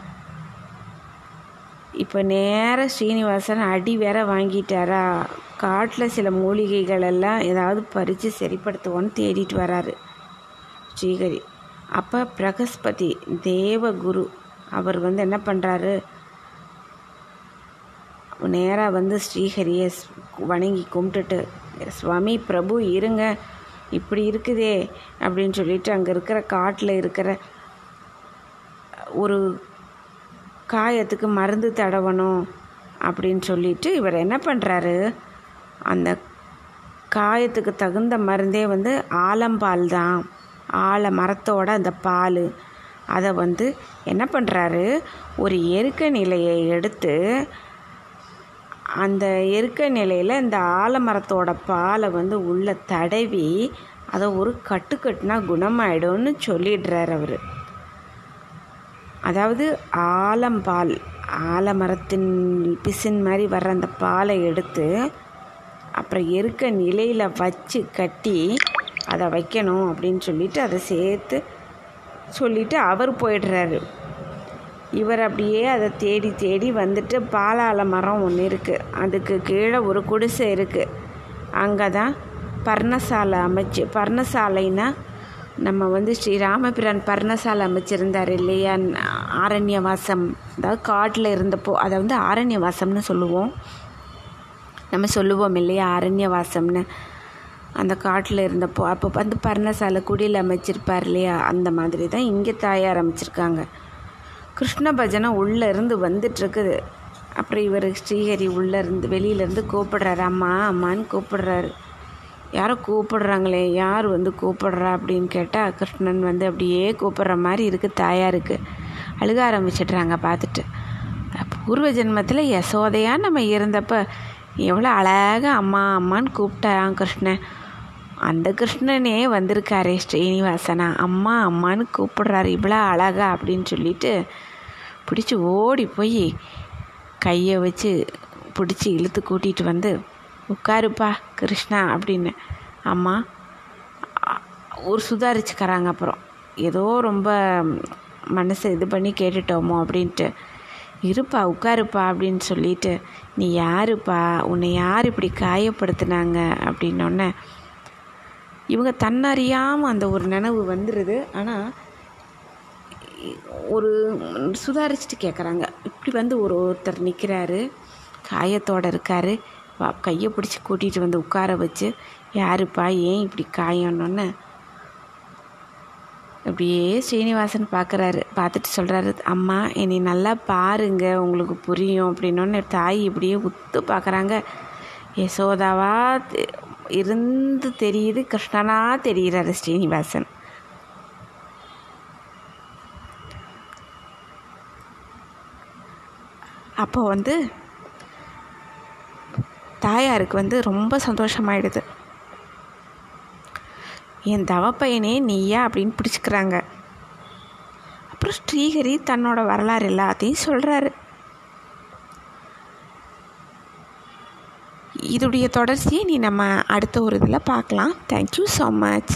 இப்போ நேராக ஸ்ரீனிவாசன் அடி வேற வாங்கிட்டாரா? காட்டில் சில மூலிகைகள் எல்லாம் ஏதாவது பறித்து சரிப்படுத்துவோன்னு தேடிட்டு வராரு ஸ்ரீஹரி அப்போ பிரகஸ்பதி தேவகுரு அவர் வந்து என்ன பண்ணுறாரு நேராக வந்து ஸ்ரீஹரியை வணங்கி கும்பிட்டுட்டு சுவாமி பிரபு இருங்க. இப்படி இருக்குதே அப்படின்னு சொல்லிட்டு அங்கே இருக்கிற காட்டில் இருக்கிற ஒரு காயத்துக்கு மருந்து தடவணும் அப்படின்னு சொல்லிட்டு இவர் என்ன பண்ணுறாரு அந்த காயத்துக்கு தகுந்த மருந்தே வந்து ஆலம்பால் தான். ஆழ மரத்தோட அந்த பால். அதை வந்து என்ன பண்ணுறாரு ஒரு எருக்க நிலையை எடுத்து அந்த எருக்க நிலையில் இந்த ஆலமரத்தோட பாலை வந்து உள்ளே தடவி அதை ஒரு கட்டு கட்டுனா குணமாயிடும்னு சொல்லிடுறார் அவர். அதாவது ஆலம்பால் ஆலமரத்தின் பிசின் மாதிரி வர்ற அந்த பாலை எடுத்து அப்புறம் எருக்க நிலையில் வச்சு கட்டி அதை வைக்கணும் அப்படின்னு சொல்லிட்டு அதை சேர்த்து சொல்லிவிட்டு அவர் போயிடுறாரு. இவர் அப்படியே அதை தேடி தேடி வந்துட்டு பாலால மரம் ஒன்று இருக்குது அதுக்கு கீழே ஒரு குடிசை இருக்குது அங்கே தான் பர்ணசாலை அமைச்சு பர்ணசாலைன்னா நம்ம வந்து ஸ்ரீ ராமபிரான் பர்ணசாலை அமைச்சிருந்தார் இல்லையா? ஆரண்யவாசம். அதாவது காட்டில் இருந்தப்போ அதை வந்து ஆரண்யவாசம்னு சொல்லுவோம். நம்ம சொல்லுவோம் இல்லையா? ஆரண்யவாசம்னு. அந்த காட்டில் இருந்தப்போ அப்போ வந்து பர்ணசாலை குடியில் அமைச்சிருப்பார் இல்லையா? அந்த மாதிரி தான் இங்கே தாயார் அமைச்சிருக்காங்க. கிருஷ்ண பஜனை உள்ளே இருந்து வந்துட்டுருக்குது. அப்புறம் இவர் ஸ்ரீஹரி உள்ளே இருந்து வெளியிலேருந்து கூப்பிடுறாரு. அம்மா அம்மான்னு கூப்பிடுறாரு. யாரோ கூப்பிடுறாங்களே யார் வந்து கூப்பிடுறா அப்படின்னு கேட்டால் கிருஷ்ணன் வந்து அப்படியே கூப்பிடுற மாதிரி இருக்குது தாயாருக்கு. அழுக ஆரம்பிச்சிடுறாங்க பார்த்துட்டு. பூர்வ ஜென்மத்தில் யசோதையாக நம்ம இருந்தப்போ எவ்வளோ அழகாக அம்மா அம்மான்னு கூப்பிட்டான் கிருஷ்ணன். அந்த கிருஷ்ணனே வந்திருக்காரே ஸ்ரீனிவாசனா. அம்மா அம்மான்னு கூப்பிடுறாரு. இவ்வளோ அழகா அப்படின்னு சொல்லிட்டு பிடிச்சி ஓடி போய் கையை வச்சு பிடிச்சி இழுத்து கூட்டிகிட்டு வந்து உட்காருப்பா கிருஷ்ணா அப்படின்னு. அம்மா ஒரு சுதாரிச்சுக்கிறாங்க அப்புறம். ஏதோ ரொம்ப மனசை இது பண்ணி கேட்டுட்டோமோ அப்படின்ட்டு. இருப்பா உட்காருப்பா அப்படின்னு சொல்லிட்டு நீ யாருப்பா? உன்னை யார் இப்படி காயப்படுத்தினாங்க? அப்படின்னோடனே இவங்க தன்னறியாமல் அந்த ஒரு நினைவு வந்துடுது ஆனால் ஒரு சுதாரிச்சுட்டு கேட்குறாங்க இப்படி வந்து ஒரு ஒருத்தர் நிற்கிறாரு காயத்தோடு இருக்கார். வா கையை பிடிச்சி கூட்டிகிட்டு வந்து உட்கார வச்சு யாருப்பா ஏன் இப்படி காயணுன்னு அப்படியே ஸ்ரீனிவாசன் பார்க்குறாரு பார்த்துட்டு சொல்கிறாரு அம்மா என்னை நல்லா பாருங்க. உங்களுக்கு புரியும். அப்படின்னோடனே தாய் இப்படியே உத்து பார்க்குறாங்க யசோதாவா இருந்து தெரியுது கிருஷ்ணனா தெரிகிறாரு ஸ்ரீனிவாசன். அப்போ வந்து தாயாருக்கு வந்து ரொம்ப சந்தோஷமாயிடுது. என் தவப்பையனே நீயா? அப்படின்னு பிடிச்சிக்கிறாங்க. அப்புறம் ஸ்ரீஹரி தன்னோட வரலாறு எல்லாத்தையும் சொல்கிறாரு இதுடைய தொடர்ச்சியை நீ நம்ம அடுத்த ஒரு இதில் பார்க்கலாம். Thank you so much